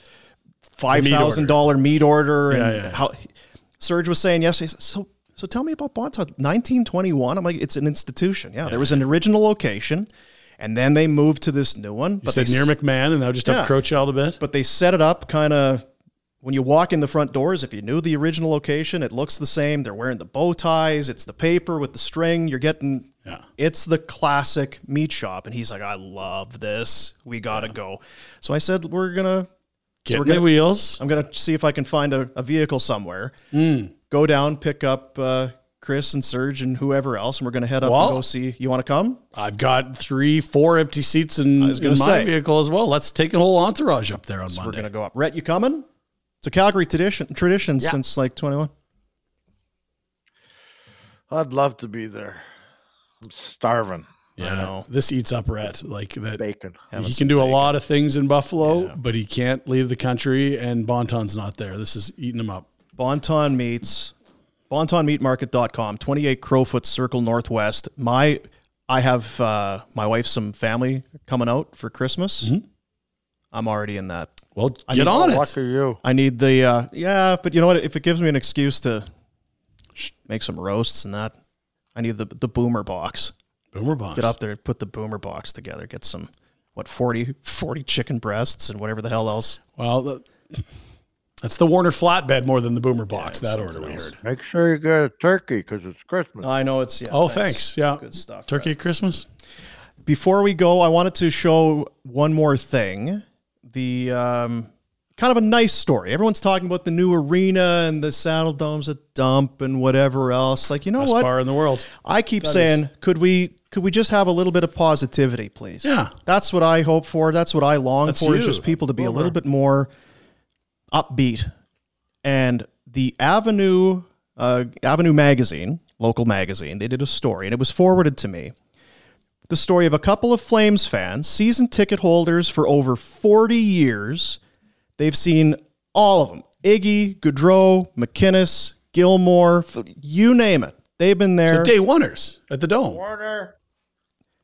five thousand dollar meat order, and Yeah, yeah. how Serge was saying yesterday. So, so tell me about Bonton. 1921. I'm like, it's an institution. Yeah, there was an original location, and then they moved to this new one. You said they near McMahon and now just Yeah. up Crowchild a bit? but they set it up kind of when you walk in the front doors if you knew the original location it looks the same. They're wearing the bow ties. It's the paper with the string. You're getting Yeah. it's the classic meat shop. And he's like i love this. We gotta go. So i said we're gonna Get we're the gonna- wheels. i'm gonna see if i can find a, a vehicle somewhere. Mm. go down pick up uh, chris and serge and whoever else and we're gonna head up Well- and go see you want to come? I've got three, four empty seats in, I was gonna in my say. vehicle as well. Let's take a whole entourage up there on so we're gonna go up. Rhett, you coming it's a calgary tradition tradition Yeah. since like 21 I'd love to be there. I'm starving. yeah, know. this eats up Rhett like that. Bacon. Having he can do a lot of things in Buffalo, Yeah. but he can't leave the country, and Bonton's not there. This is eating him up. Bonton Meats, bontonmeatmarket.com, 28 Crowfoot Circle Northwest. My, I have uh, my wife, some family coming out for Christmas. Mhm. I'm already in that. Well, I get need- on it. for you. I need the uh, yeah, but you know what? If it gives me an excuse to make some roasts and that, I need the the boomer box. Boomer box. Get up there, put the boomer box together, get some what 40, 40 chicken breasts and whatever the hell else. Well, the, that's the Warrener flatbed more than the Boomer box. that order we heard. Make sure you get a turkey because it's Christmas. I know it's yeah. Oh, thanks. Yeah, good stuff. Turkey at Christmas. Before we go, I wanted to show one more thing. The um, kind of a nice story. Everyone's talking about the new arena and the Saddle Dome's a dump and whatever else. Like, you know Best what? bar in the world. I keep That saying, is- could we could we just have a little bit of positivity, please? Yeah. That's what I hope for. That's what I long That's for. Is you. just people to be a little bit more upbeat. And the Avenue uh, Avenue magazine, local magazine, they did a story, and it was forwarded to me. The story of a couple of Flames fans, season ticket holders for over 40 years. They've seen all of them Iggy, Gaudreau, MacInnis, Gilmour, you name it. They've been there. So day oneers at the Dome. Warrener.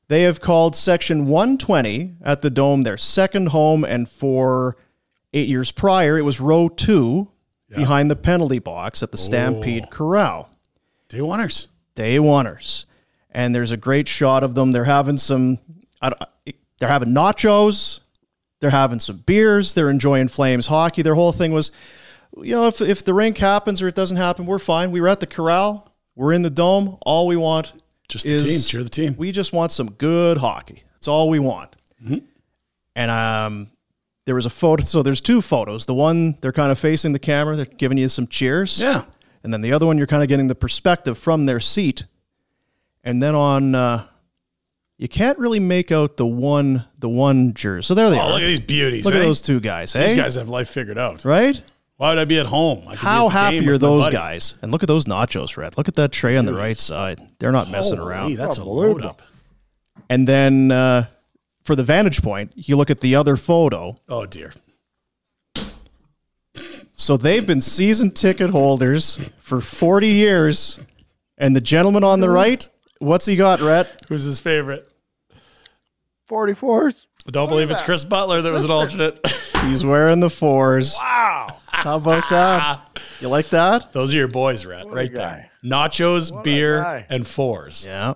They have called Section 120 at the Dome their second home, and for eight years prior, it was row two behind the penalty box at the oh. Stampede Corral. Day oneers. Day oneers. And there's a great shot of them. They're having some, they're having nachos, they're having some beers, they're enjoying Flames hockey. Their whole thing was, you know, if, if the rink happens or it doesn't happen, we're fine. We were at the Corral, we're in the Dome. All we want Just the is team. Cheer the team. we just want some good hockey. That's all we want. Mm-hmm. And um, there was a photo. So there's two photos. The one they're kind of facing the camera, they're giving you some cheers. Yeah. And then the other one, you're kind of getting the perspective from their seat. And then on, uh, you can't really make out the one, the one jersey. So there they Oh, are. look at these beauties. Look eh? at those two guys. Hey, These guys have life figured out. right? Why would I be at home? I could be How at happy are those buddy. guys? And look at those nachos, Rhett. Look at that tray on the right side. They're not messing around. That's a load up. And then uh, for the vantage point, you look at the other photo. Oh dear. So they've been season ticket holders for 40 years. And the gentleman on the right, what's he got, Rhett? Who's his favorite? 44s. I don't believe it's Chris Butler that was an alternate. He's wearing the fours. Wow. How about that? You like that? Those are your boys, Rat, What a right guy. there. Nachos, What a beer, and fours. Yeah.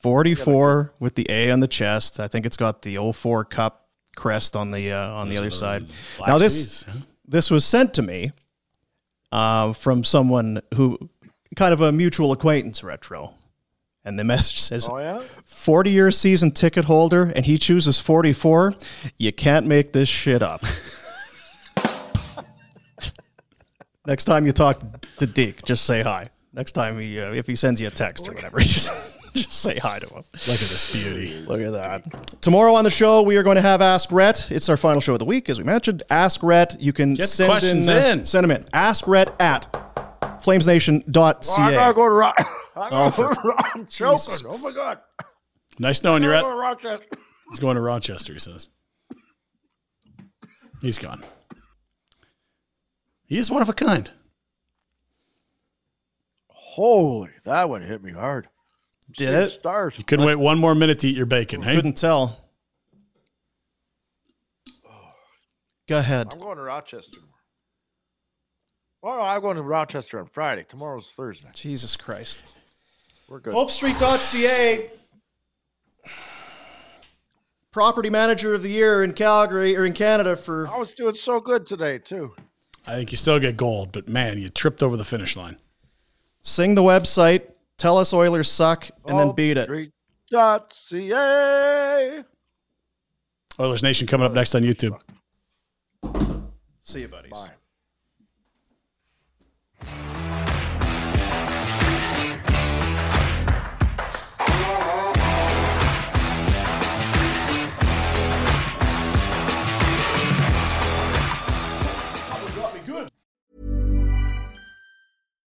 44 with the A on the chest. I think it's got the 04 cup crest on the uh, on the other side. Black Now this Seas, huh? this was sent to me uh, from someone who kind of a mutual acquaintance retro. And the message says Oh, yeah? 40 year season ticket holder and he chooses 44. You can't make this shit up. Next time you talk to Deke, just say hi. Next time he, uh, if he sends you a text or whatever, just, just say hi to him. Look at this beauty. Look at that. Tomorrow on the show, we are going to have Ask Rhett. It's our final show of the week, as we mentioned. Ask Rhett. You can Get send questions in, uh, in. Send them in. Ask Rhett at flamesnation.ca. Oh, I gotta go to Rock. I Oh, gotta for- go to Rock. I'm choking. Oh my god. Nice knowing you're Rat. gotta go to Rochester. He's going to Rochester, he says. He's gone. He is one of a kind. Holy, that one hit me hard. Did Seeing it? Stars. You couldn't wait one more minute to eat your bacon, hey? Couldn't tell. Oh. Go ahead. I'm going to Rochester. Tomorrow. Oh, I'm going to Rochester on Friday. Tomorrow's Thursday. Jesus Christ. We're good. HopeStreet.ca. Property manager of the year in Calgary or in Canada for I was doing so good today too. I think you still get gold, but man, you tripped over the finish line. sing the website, tell us Oilers suck, and then beat it. Street.ca. Oilers Nation coming up next on YouTube. See you, buddies. Bye.